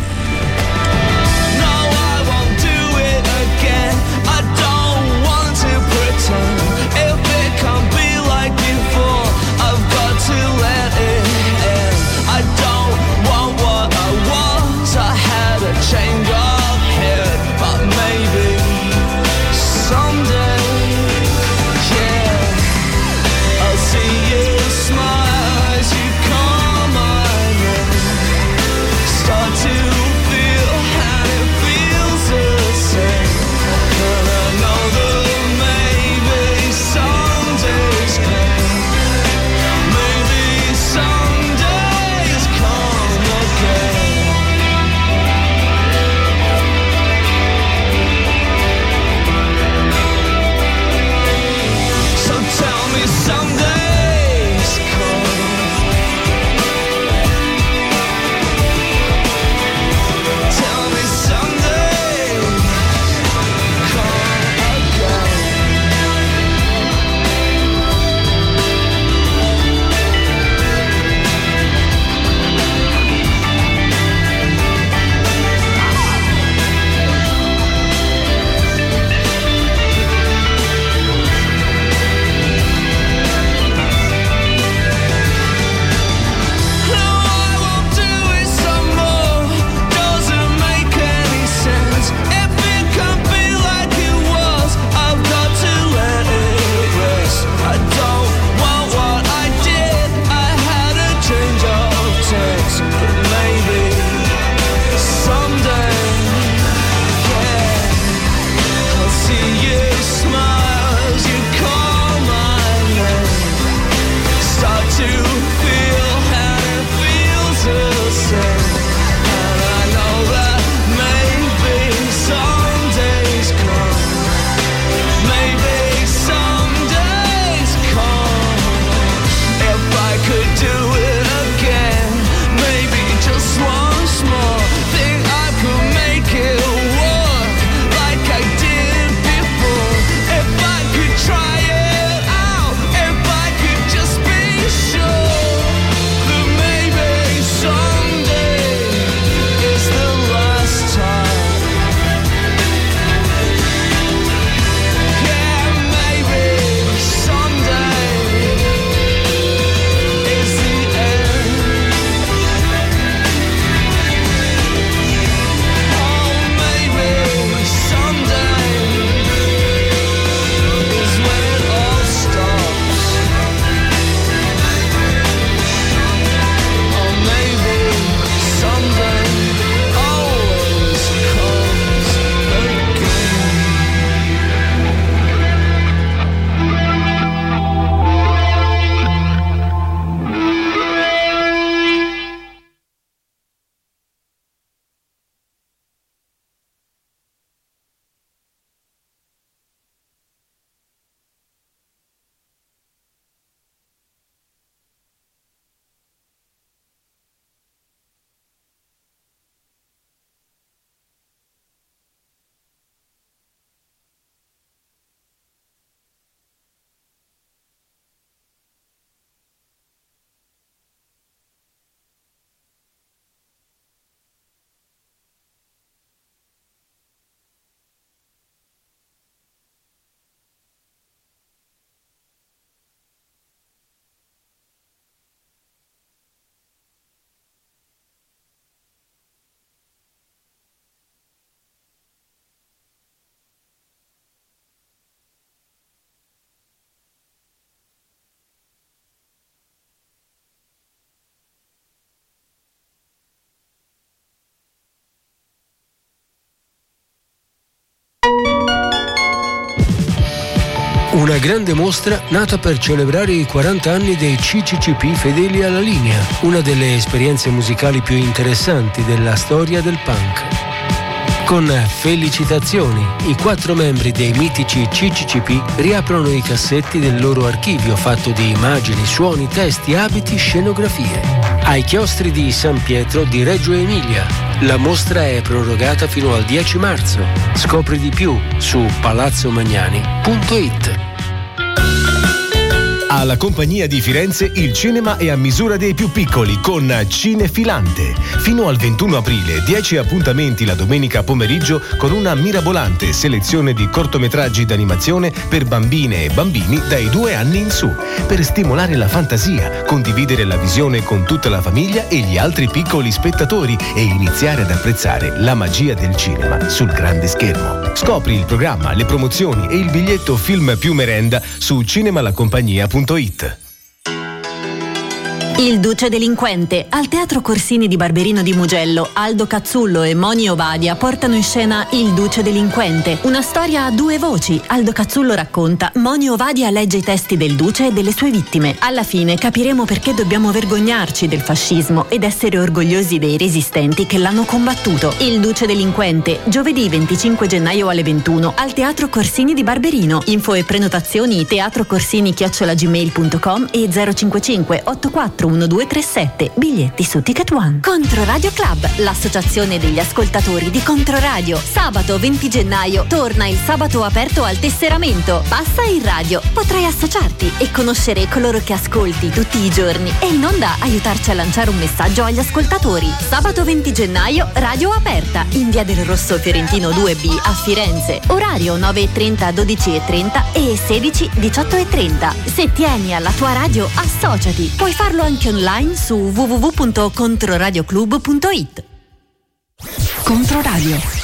Una grande mostra nata per celebrare i 40 anni dei CCCP fedeli alla linea, una delle esperienze musicali più interessanti della storia del punk. Con felicitazioni, i quattro membri dei mitici CCCP riaprono i cassetti del loro archivio fatto di immagini, suoni, testi, abiti, scenografie. Ai chiostri di San Pietro di Reggio Emilia. La mostra è prorogata fino al 10 marzo. Scopri di più su palazzomagnani.it. Alla compagnia di Firenze il cinema è a misura dei più piccoli con Cinefilante. Fino al 21 aprile 10 appuntamenti la domenica pomeriggio con una mirabolante selezione di cortometraggi d'animazione per bambine e bambini dai due anni in su, per stimolare la fantasia, condividere la visione con tutta la famiglia e gli altri piccoli spettatori e iniziare ad apprezzare la magia del cinema sul grande schermo. Scopri il programma, le promozioni e il biglietto film più merenda su cinemalacompagnia.com www.it Il Duce Delinquente. Al Teatro Corsini di Barberino di Mugello, Aldo Cazzullo e Moni Ovadia portano in scena Il Duce Delinquente. Una storia a due voci. Aldo Cazzullo racconta, Moni Ovadia legge i testi del Duce e delle sue vittime. Alla fine capiremo perché dobbiamo vergognarci del fascismo ed essere orgogliosi dei resistenti che l'hanno combattuto. Il Duce Delinquente, giovedì 25 gennaio alle 21 al Teatro Corsini di Barberino. Info e prenotazioni teatrocorsini-gmail.com e 055 84 1237. Biglietti su Ticket One. Controradio Club, l'associazione degli ascoltatori di Controradio. Sabato 20 gennaio torna il sabato aperto al tesseramento. Passa in radio. Potrai associarti e conoscere coloro che ascolti tutti i giorni e in onda aiutarci a lanciare un messaggio agli ascoltatori. Sabato 20 gennaio, radio aperta in via del Rosso Fiorentino 2B a Firenze. Orario 9.30 12.30 e 16 18.30. Se tieni alla tua radio, associati. Puoi farlo anche anche online su www.controradioclub.it. Controradio.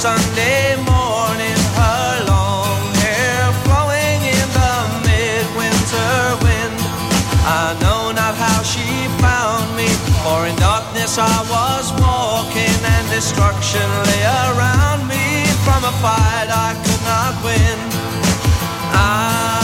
Sunday morning, her long hair flowing in the midwinter wind. I know not how she found me, for in darkness I was walking, and destruction lay around me from a fight I could not win. I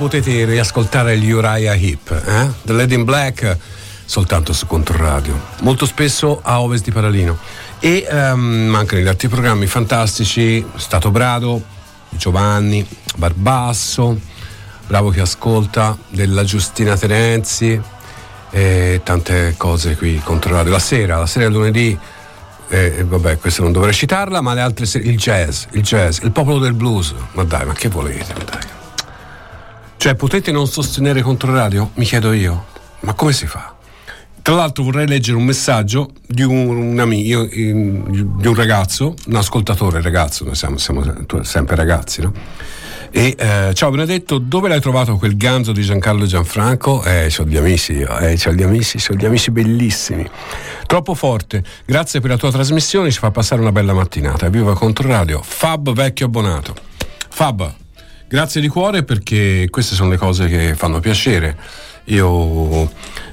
potete riascoltare gli Uriah Heep? Eh? The Lady in Black soltanto su Controradio, molto spesso a ovest di Paralino. E um, mancano gli altri programmi fantastici, Stato Brado, Giovanni, Barbasso, Bravo che ascolta, della Giustina Terenzi e tante cose qui Controradio. La sera, la sera lunedì eh, vabbè, questa non dovrei citarla, ma le altre il jazz, il jazz, il popolo del blues. Ma dai, ma che volete? Dai. Cioè, potete non sostenere Controradio? Mi chiedo io. Ma come si fa? Tra l'altro vorrei leggere un messaggio di un, un amico, di un ragazzo, un ascoltatore ragazzo, noi siamo, siamo sempre ragazzi, no? E eh, ciao Benedetto, dove l'hai trovato quel ganzo di Giancarlo Gianfranco? Eh, ho gli amici, eh, ho gli amici, ho gli amici bellissimi. Troppo forte, grazie per la tua trasmissione, ci fa passare una bella mattinata. Viva Controradio, Fab vecchio abbonato. Fab, grazie di cuore perché queste sono le cose che fanno piacere. Io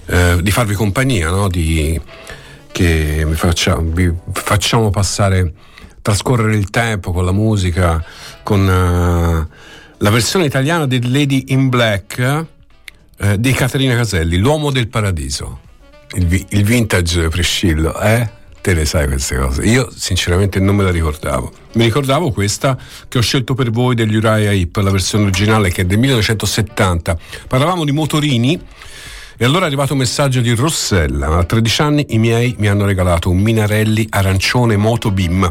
eh, di farvi compagnia, no? di, che vi, faccia, vi facciamo passare, trascorrere il tempo con la musica, con uh, la versione italiana di Lady in Black eh, di Caterina Caselli, L'uomo del paradiso, il, il vintage Priscillo, eh? Te le sai queste cose. Io sinceramente non me la ricordavo. Mi ricordavo questa che ho scelto per voi degli Uriah Heep, la versione originale che è del 1970. Parlavamo di motorini e allora è arrivato un messaggio di Rossella. A 13 anni i miei mi hanno regalato un Minarelli arancione Moto Beam.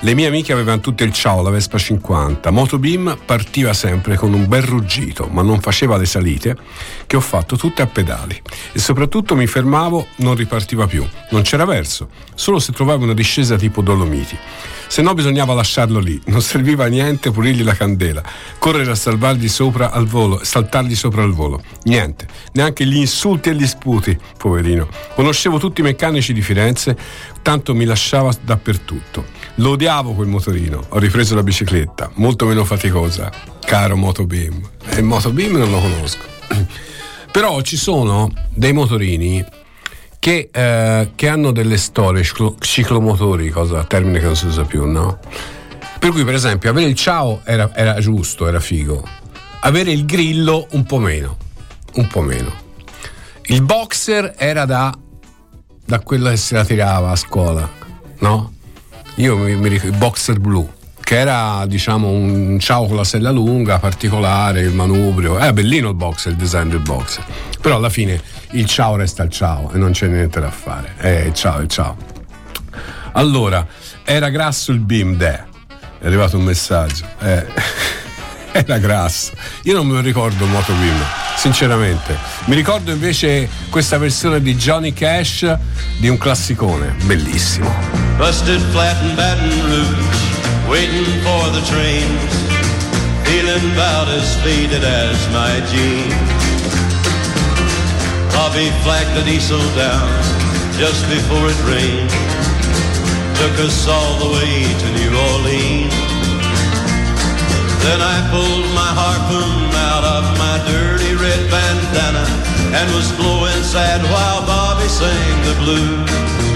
Le mie amiche avevano tutte il ciao, la Vespa 50. Motobeam partiva sempre con un bel ruggito, ma non faceva le salite, che ho fatto tutte a pedali. E soprattutto mi fermavo, non ripartiva più. Non c'era verso, solo se trovavo una discesa tipo Dolomiti se no bisognava lasciarlo lì, non serviva a niente pulirgli la candela, correre a salvargli sopra al volo, saltargli sopra al volo, niente, neanche gli insulti e gli sputi, poverino. Conoscevo tutti i meccanici di Firenze, tanto mi lasciava dappertutto. Lo odiavo quel motorino, ho ripreso la bicicletta, molto meno faticosa, caro Motobeam. E il Motobeam non lo conosco. Però ci sono dei motorini che, eh, che hanno delle storie, ciclomotori, cosa, termine che non si usa più, no? Per cui, per esempio, avere il ciao era, era giusto, era figo. Avere il grillo un po' meno. Un po' meno. Il boxer era da, da quello che si la tirava a scuola, no? Io mi, mi ricordo il boxer blu che era diciamo un ciao con la sella lunga, particolare, il manubrio. È bellino il boxer, il design del boxer. Però alla fine il ciao resta il ciao e non c'è niente da fare. Eh, ciao, ciao. Allora, era grasso il beam de. È arrivato un messaggio. Eh, era grasso. Io non me lo ricordo Moto Beam, sinceramente. Mi ricordo invece questa versione di Johnny Cash di un classicone, bellissimo. Busted flat in Baton Rouge. waiting for the trains, feeling about as faded as my jeans. Bobby flagged the diesel down just before it rained, took us all the way to New Orleans. Then I pulled my harpoon out of my dirty red bandana and was blowing sad while Bobby sang the blues.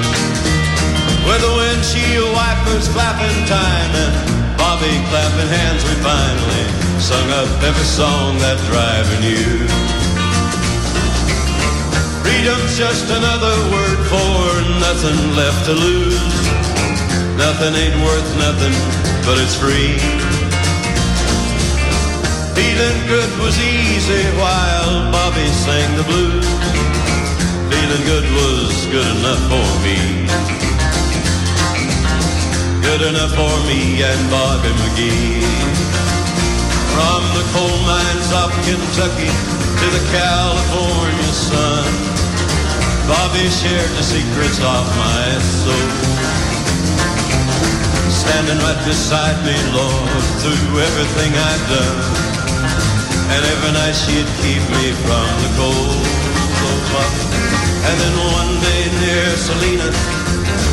With the windshield wipers clapping time and Bobby clapping hands, we finally sung up every song that driver knew. Freedom's just another word for nothing left to lose. Nothing ain't worth nothing, but it's free. Feeling good was easy while Bobby sang the blues. Feeling good was good enough for me good enough for me and Bobby McGee. From the coal mines of Kentucky to the California sun, Bobby shared the secrets of my soul. Standing right beside me, Lord, through everything I've done. And every night she'd keep me from the cold. And then one day near Selena,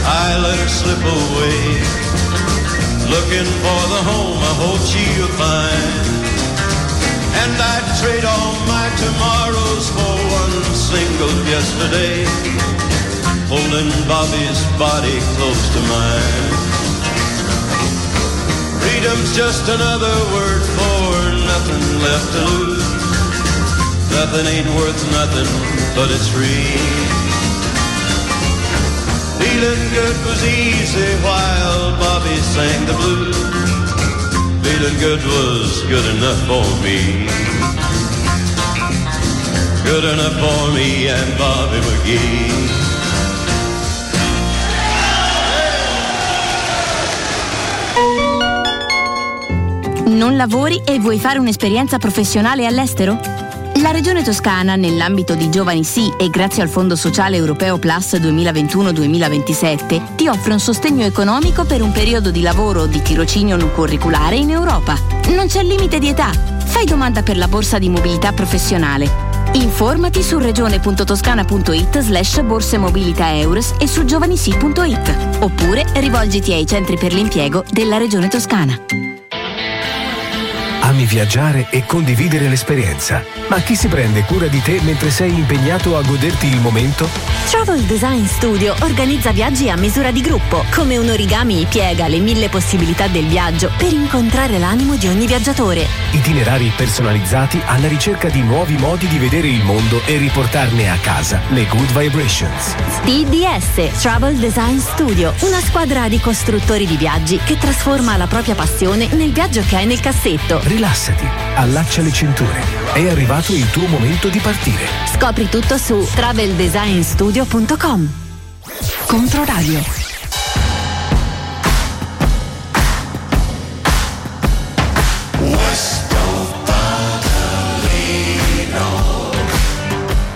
I let her slip away. Looking for the home I hope she'll find. And I'd trade all my tomorrows for one single yesterday. Holding Bobby's body close to mine. Freedom's just another word for nothing left to lose. Nothing ain't worth nothing, but it's free. Feeling good was easy while Bobby sang the blues. Feeling good was good enough for me. Good enough for me and Bobby McGee. Non lavori e vuoi fare un'esperienza professionale all'estero? La Regione Toscana, nell'ambito di Giovani Sì e grazie al Fondo Sociale Europeo Plus 2021-2027, ti offre un sostegno economico per un periodo di lavoro o di tirocinio non curriculare in Europa. Non c'è limite di età. Fai domanda per la borsa di mobilità professionale. Informati su regione.toscana.it slash borse mobilità eures e su giovanisi.it oppure rivolgiti ai centri per l'impiego della Regione Toscana. Ami viaggiare e condividere l'esperienza, ma chi si prende cura di te mentre sei impegnato a goderti il momento? Travel Design Studio organizza viaggi a misura di gruppo. Come un origami piega le mille possibilità del viaggio per incontrare l'animo di ogni viaggiatore. Itinerari personalizzati alla ricerca di nuovi modi di vedere il mondo e riportarne a casa le good vibrations. TDS Travel Design Studio, una squadra di costruttori di viaggi che trasforma la propria passione nel viaggio che hai nel cassetto. Rilassati, allaccia le cinture. È arrivato il tuo momento di partire. Scopri tutto su traveldesignstudio.com. Controradio.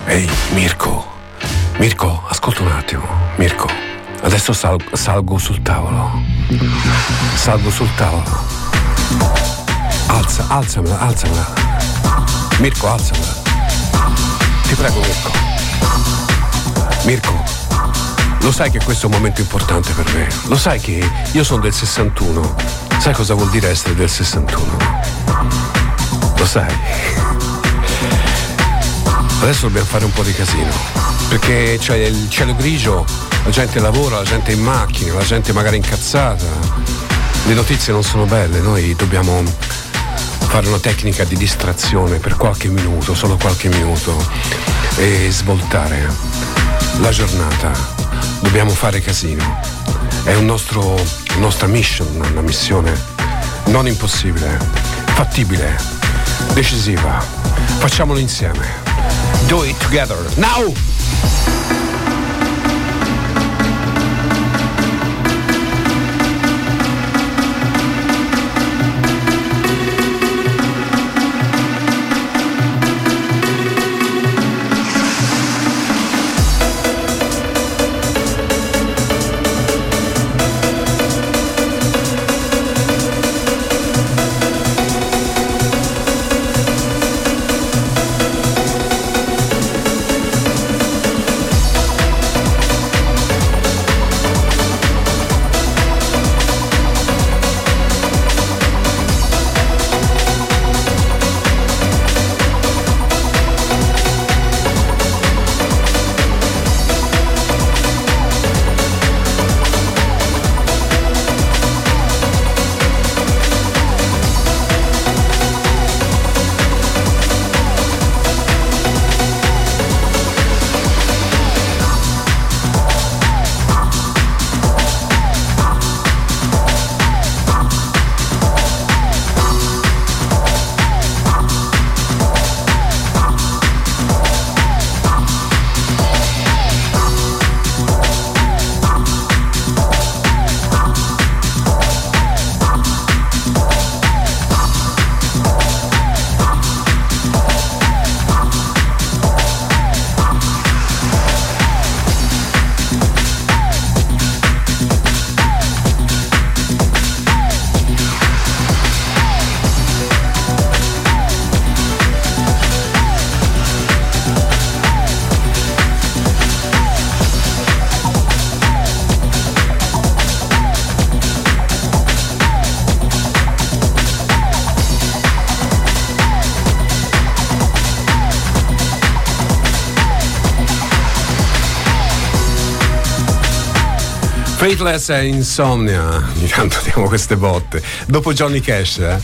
Ehi, Mirko. Mirko, ascolta un attimo. Mirko, adesso sal- salgo sul tavolo. Salgo sul tavolo. Alza, alzamela, alzamela. Mirko, alzamela. Ti prego, Mirko. Mirko, lo sai che questo è un momento importante per me. Lo sai che io sono del 61. Sai cosa vuol dire essere del 61? Lo sai. Adesso dobbiamo fare un po' di casino. Perché c'è il cielo grigio, la gente lavora, la gente è in macchina, la gente magari incazzata. Le notizie non sono belle, noi dobbiamo fare una tecnica di distrazione per qualche minuto, solo qualche minuto, e svoltare la giornata. Dobbiamo fare casino. È un nostro, nostra mission, una missione non impossibile, fattibile, decisiva. Facciamolo insieme. Do it together. Now! Faithless e Insomnia, ogni tanto diamo queste botte. Dopo Johnny Cash eh,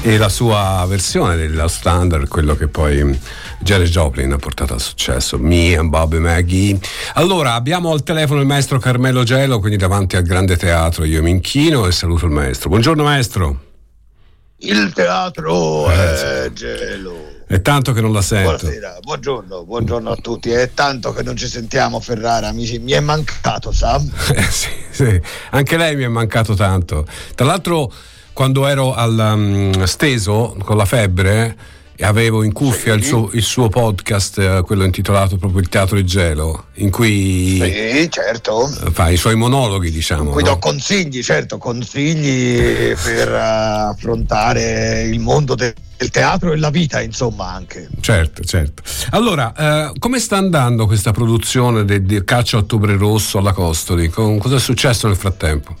e la sua versione del Standard, quello che poi Jerry Joplin ha portato al successo, Me and Bobby Maggie. Allora, abbiamo al telefono il maestro Carmelo Gelo, quindi davanti al grande teatro io mi inchino e saluto il maestro. Buongiorno maestro. Il teatro eh, è gelo. È tanto che non la sento. Buonasera, buongiorno, buongiorno a tutti. È tanto che non ci sentiamo, Ferrara, amici. Mi è mancato, Sam. Eh, sì, sì, anche lei mi è mancato tanto. Tra l'altro, quando ero al um, steso con la febbre e avevo in cuffia sì. il, suo, il, suo, podcast, eh, quello intitolato proprio Il Teatro di Gelo, in cui sì, certo. fa i suoi monologhi, diciamo. In cui no? do consigli, certo, consigli per uh, affrontare il mondo del il teatro e la vita, insomma, anche. Certo, certo. Allora, eh, come sta andando questa produzione di Caccia Ottobre Rosso alla Costoli? Cosa è successo nel frattempo?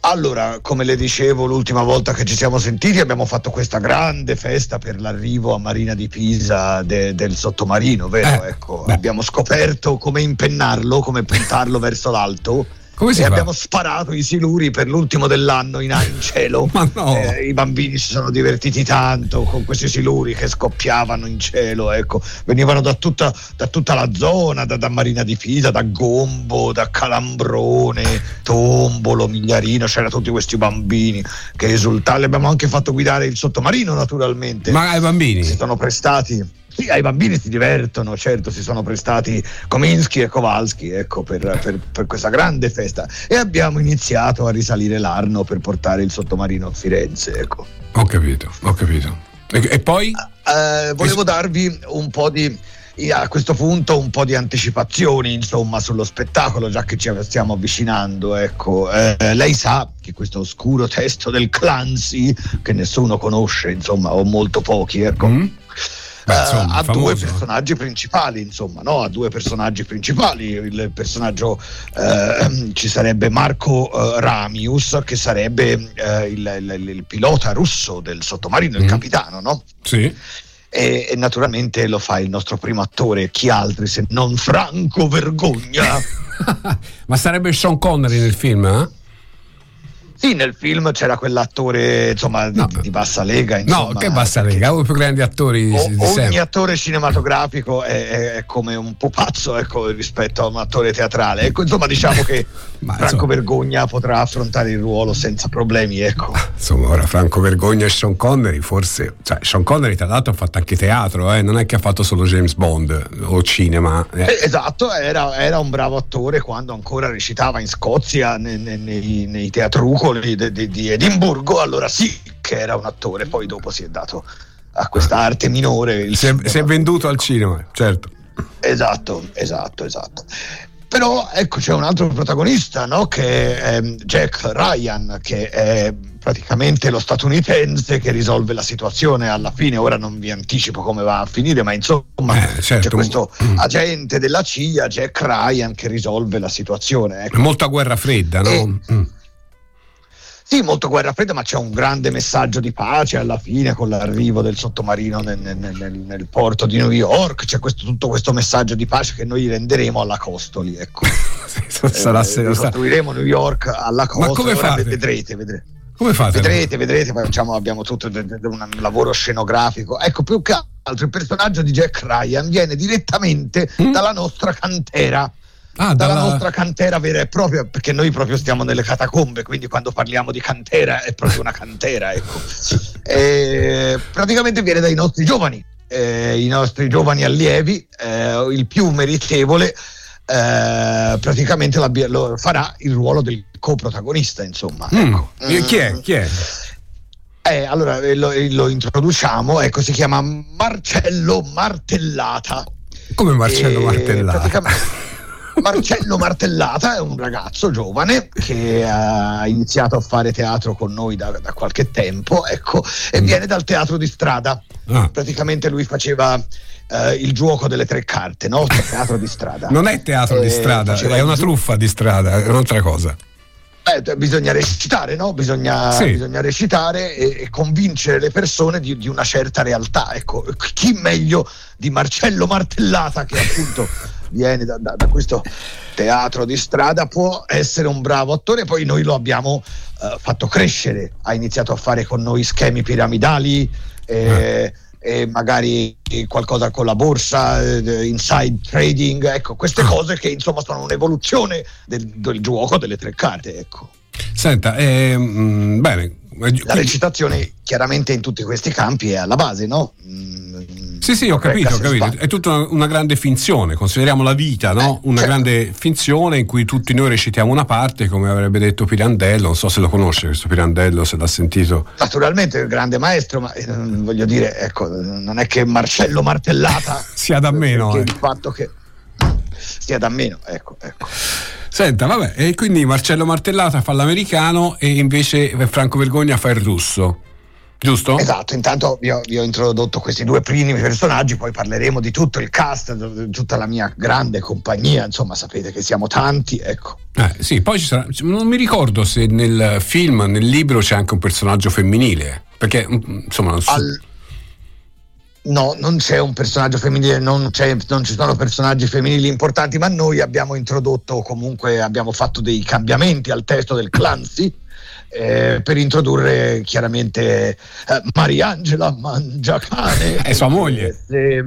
Allora, come le dicevo l'ultima volta che ci siamo sentiti, abbiamo fatto questa grande festa per l'arrivo a Marina di Pisa de, del sottomarino, vero? Eh, ecco, abbiamo scoperto come impennarlo, come puntarlo verso l'alto come si e fa? abbiamo sparato i siluri per l'ultimo dell'anno in, in cielo. Ma no. Eh, I bambini si sono divertiti tanto con questi siluri che scoppiavano in cielo. Ecco. Venivano da tutta, da tutta la zona, da, da, Marina di Pisa, da Gombo, da Calambrone, Tombolo, Migliarino. C'erano tutti questi bambini che esultavano. Abbiamo anche fatto guidare il sottomarino, naturalmente. Ma ai bambini? Si sono prestati sì, ai bambini si divertono, certo, si sono prestati Kominsky e Kowalski ecco, per, per, per, questa grande festa e abbiamo iniziato a risalire l'Arno per portare il sottomarino a Firenze. Ecco. Ho capito, ho capito. E, e poi? Eh, volevo darvi un po' di a questo punto un po' di anticipazioni insomma sullo spettacolo già che ci stiamo avvicinando ecco eh, lei sa che questo oscuro testo del Clancy che nessuno conosce insomma o molto pochi ecco mm Beh, insomma, ha famoso. due personaggi principali, insomma, no? ha due personaggi principali. Il personaggio eh, ci sarebbe Marco eh, Ramius, che sarebbe eh, il, il, il, pilota russo del sottomarino, mm. il capitano, no? Sì. E, e, naturalmente lo fa il nostro primo attore, chi altri se non Franco Vergogna. Ma sarebbe Sean Connery nel film, eh? Sì, nel film c'era quell'attore insomma, no. di, di, bassa lega. Insomma, no, che bassa lega, uno dei più grandi attori o, Ogni sempre. attore cinematografico è, è, come un pupazzo ecco, rispetto a un attore teatrale. Ecco, insomma, diciamo che Franco insomma, Vergogna potrà affrontare il ruolo senza problemi. Ecco. Insomma, ora Franco Vergogna e Sean Connery, forse. Cioè, Sean Connery, tra l'altro, ha fatto anche teatro, eh? non è che ha fatto solo James Bond o cinema. Eh. Eh, esatto, era, era, un bravo attore quando ancora recitava in Scozia nei, nei, nei teatrucoli di, di, di Edimburgo, allora sì che era un attore, poi dopo si è dato a questa arte minore. Si è, si è venduto al cinema, certo. Esatto, esatto, esatto. Però ecco c'è un altro protagonista, no? che è Jack Ryan, che è praticamente lo statunitense che risolve la situazione alla fine. Ora non vi anticipo come va a finire, ma insomma eh, certo. c'è questo mm. agente della CIA, Jack Ryan, che risolve la situazione. Ecco. Molta guerra fredda, no? E, mm sì, molto guerra fredda, ma c'è un grande messaggio di pace alla fine con l'arrivo del sottomarino nel, nel, nel, nel porto di New York. C'è questo, tutto questo messaggio di pace che noi renderemo alla Costoli. Ecco. sarà, eh, costruiremo New York alla Costoli. Ma come fate? Vedrete, vedrete. Come fate? Vedrete, vedrete, facciamo, abbiamo tutto un lavoro scenografico. Ecco, più che altro il personaggio di Jack Ryan viene direttamente mm? dalla nostra cantera ah, dalla, dalla, nostra cantera vera e propria, perché noi proprio stiamo nelle catacombe, quindi quando parliamo di cantera è proprio una cantera. Ecco. E praticamente viene dai nostri giovani, eh, i nostri giovani allievi, eh, il più meritevole. Eh, praticamente la, lo, farà il ruolo del coprotagonista, insomma. Mm. Ecco. Mm. Chi è? Chi è? Eh, allora eh, lo, eh, lo, introduciamo, ecco, si chiama Marcello Martellata. Come Marcello Martellata? Praticamente Marcello Martellata è un ragazzo giovane che ha iniziato a fare teatro con noi da, da qualche tempo ecco, e mm. viene dal teatro di strada. Ah. Praticamente lui faceva Uh, il gioco delle tre carte, no? Teatro di strada. Non è teatro eh, di strada, è una truffa di strada, è un'altra cosa. Eh, bisogna recitare, no? Bisogna, sì. bisogna recitare e, e, convincere le persone di, di, una certa realtà. Ecco, chi meglio di Marcello Martellata che appunto viene da, da, da, questo teatro di strada può essere un bravo attore, poi noi lo abbiamo uh, fatto crescere, ha iniziato a fare con noi schemi piramidali. Eh, ah e magari qualcosa con la borsa, eh, inside trading, ecco, queste ah. cose che insomma sono un'evoluzione del, del gioco delle tre carte. Ecco. Senta, ehm, bene. La recitazione chiaramente in tutti questi campi è alla base, no? Sì, sì, ho capito, ho capito. È tutta una, una, grande finzione, consideriamo la vita, no? Eh, una certo. grande finzione in cui tutti noi recitiamo una parte, come avrebbe detto Pirandello, non so se lo conosce questo Pirandello, se l'ha sentito. Naturalmente è un grande maestro, ma eh, voglio dire, ecco, non è che Marcello Martellata sia da meno. Eh. Il fatto che stia da meno, ecco, ecco. Senta, vabbè, e quindi Marcello Martellata fa l'americano e invece Franco Vergogna fa il russo. Giusto? Esatto, intanto vi ho, vi ho, introdotto questi due primi personaggi, poi parleremo di tutto il cast, di tutta la mia grande compagnia, insomma sapete che siamo tanti, ecco. Eh, sì, poi ci sarà, non mi ricordo se nel film, nel libro c'è anche un personaggio femminile, perché mm, insomma... Non so. Al, No, non c'è un personaggio femminile, non, non, ci sono personaggi femminili importanti, ma noi abbiamo introdotto, comunque abbiamo fatto dei cambiamenti al testo del Clancy eh, per introdurre chiaramente eh, Mariangela Mangiacane. È sua moglie. Eh,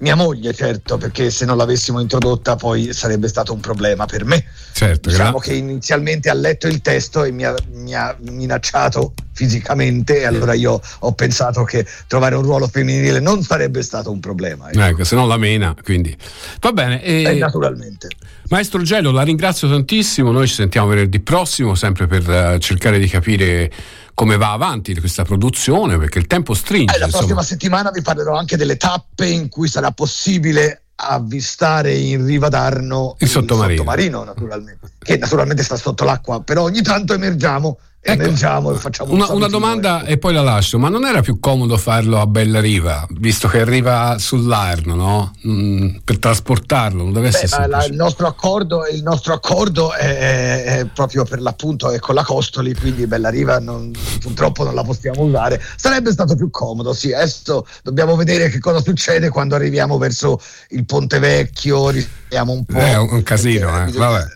mia moglie, certo, perché se non l'avessimo introdotta poi sarebbe stato un problema per me. Certo, diciamo gra- che inizialmente ha letto il testo e mi ha, mi ha, minacciato fisicamente e allora io ho pensato che trovare un ruolo femminile non sarebbe stato un problema. Ecco, ecco se no la mena, quindi. Va bene. E... Eh, naturalmente. Maestro Gelo, la ringrazio tantissimo, noi ci sentiamo venerdì prossimo sempre per uh, cercare di capire come va avanti questa produzione, perché il tempo stringe. Eh, la insomma. prossima settimana vi parlerò anche delle tappe in cui sarà possibile avvistare in riva d'Arno il sottomarino. il sottomarino naturalmente, che naturalmente sta sotto l'acqua, però ogni tanto emergiamo Ecco, emergiamo e facciamo una, una domanda ecco. e poi la lascio, ma non era più comodo farlo a Bella Riva, visto che arriva sull'Arno, no? Mm, per trasportarlo, non deve essere la, il, nostro accordo, il nostro accordo è, è, proprio per l'appunto è con la Costoli, quindi Bella Riva non, purtroppo non la possiamo usare. Sarebbe stato più comodo, sì, adesso dobbiamo vedere che cosa succede quando arriviamo verso il Ponte Vecchio, un po'. È un, un casino, eh, vabbè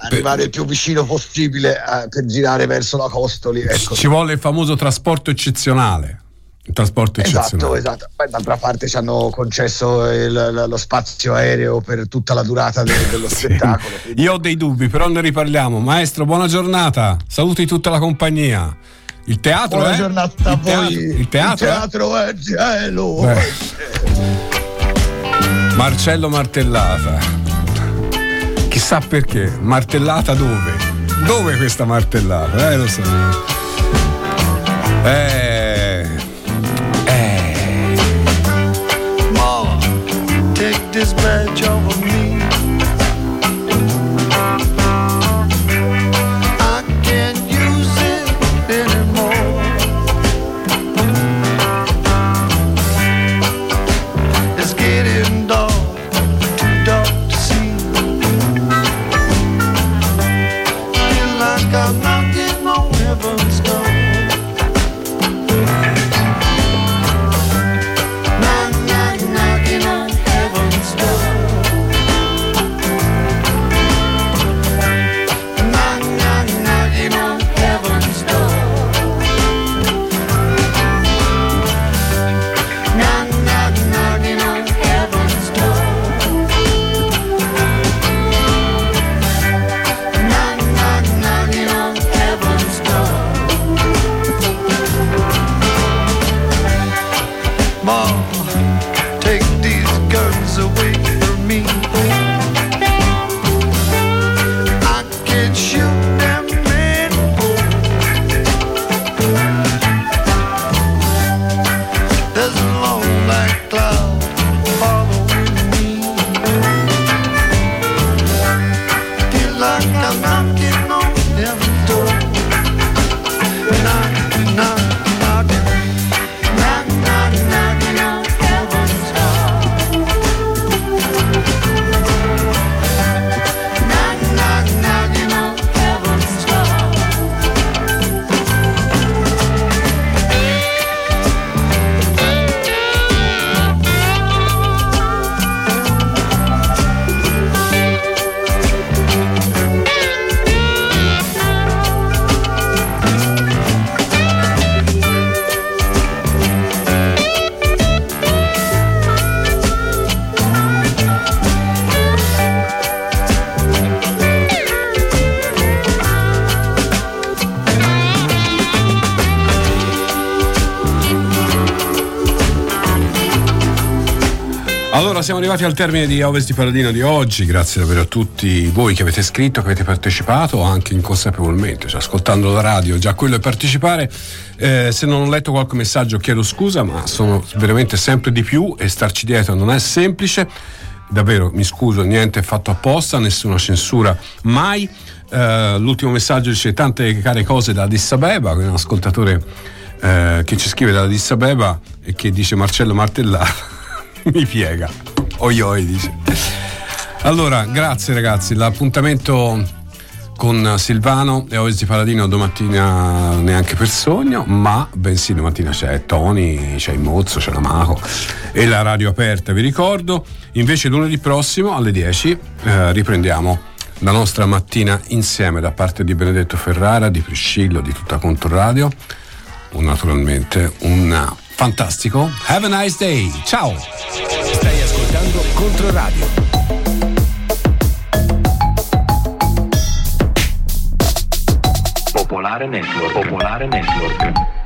arrivare il più vicino possibile eh, per girare verso la Costoli. Ecco. Ci vuole il famoso trasporto eccezionale. Il trasporto esatto, eccezionale. Esatto, Poi, d'altra parte ci hanno concesso il, lo spazio aereo per tutta la durata de, dello sì. spettacolo. Quindi... Io ho dei dubbi, però ne riparliamo. Maestro, buona giornata. Saluti tutta la compagnia. Il teatro buona è. giornata a voi. Il teatro, il teatro è, è cielo. Marcello Martellata. Chissà perché. Martellata dove? Dove questa martellata? Eh, lo so. Eh. Eh. Ma, take this badge off of me. Siamo arrivati al termine di Ovest di Paladino di oggi, grazie davvero a tutti voi che avete scritto, che avete partecipato anche inconsapevolmente, cioè ascoltando la radio, già quello è partecipare. Eh, se non ho letto qualche messaggio chiedo scusa, ma sono veramente sempre di più e starci dietro non è semplice. Davvero mi scuso, niente è fatto apposta, nessuna censura mai. Eh, l'ultimo messaggio dice tante care cose da Addis Abeba, un ascoltatore eh, che ci scrive da Addis Abeba e che dice Marcello Martellaro mi piega. Oi oi dice. Allora, grazie ragazzi, l'appuntamento con Silvano e Oesi Paladino domattina neanche per sogno, ma bensì domattina c'è Tony, c'è il Mozzo, c'è la Maco e la radio aperta, vi ricordo. Invece lunedì prossimo alle 10 eh, riprendiamo la nostra mattina insieme da parte di Benedetto Ferrara, di Priscillo, di tutta Controradio. Naturalmente un fantastico. Have a nice day. Ciao. Controradio. Popolare Network. Popolare Network.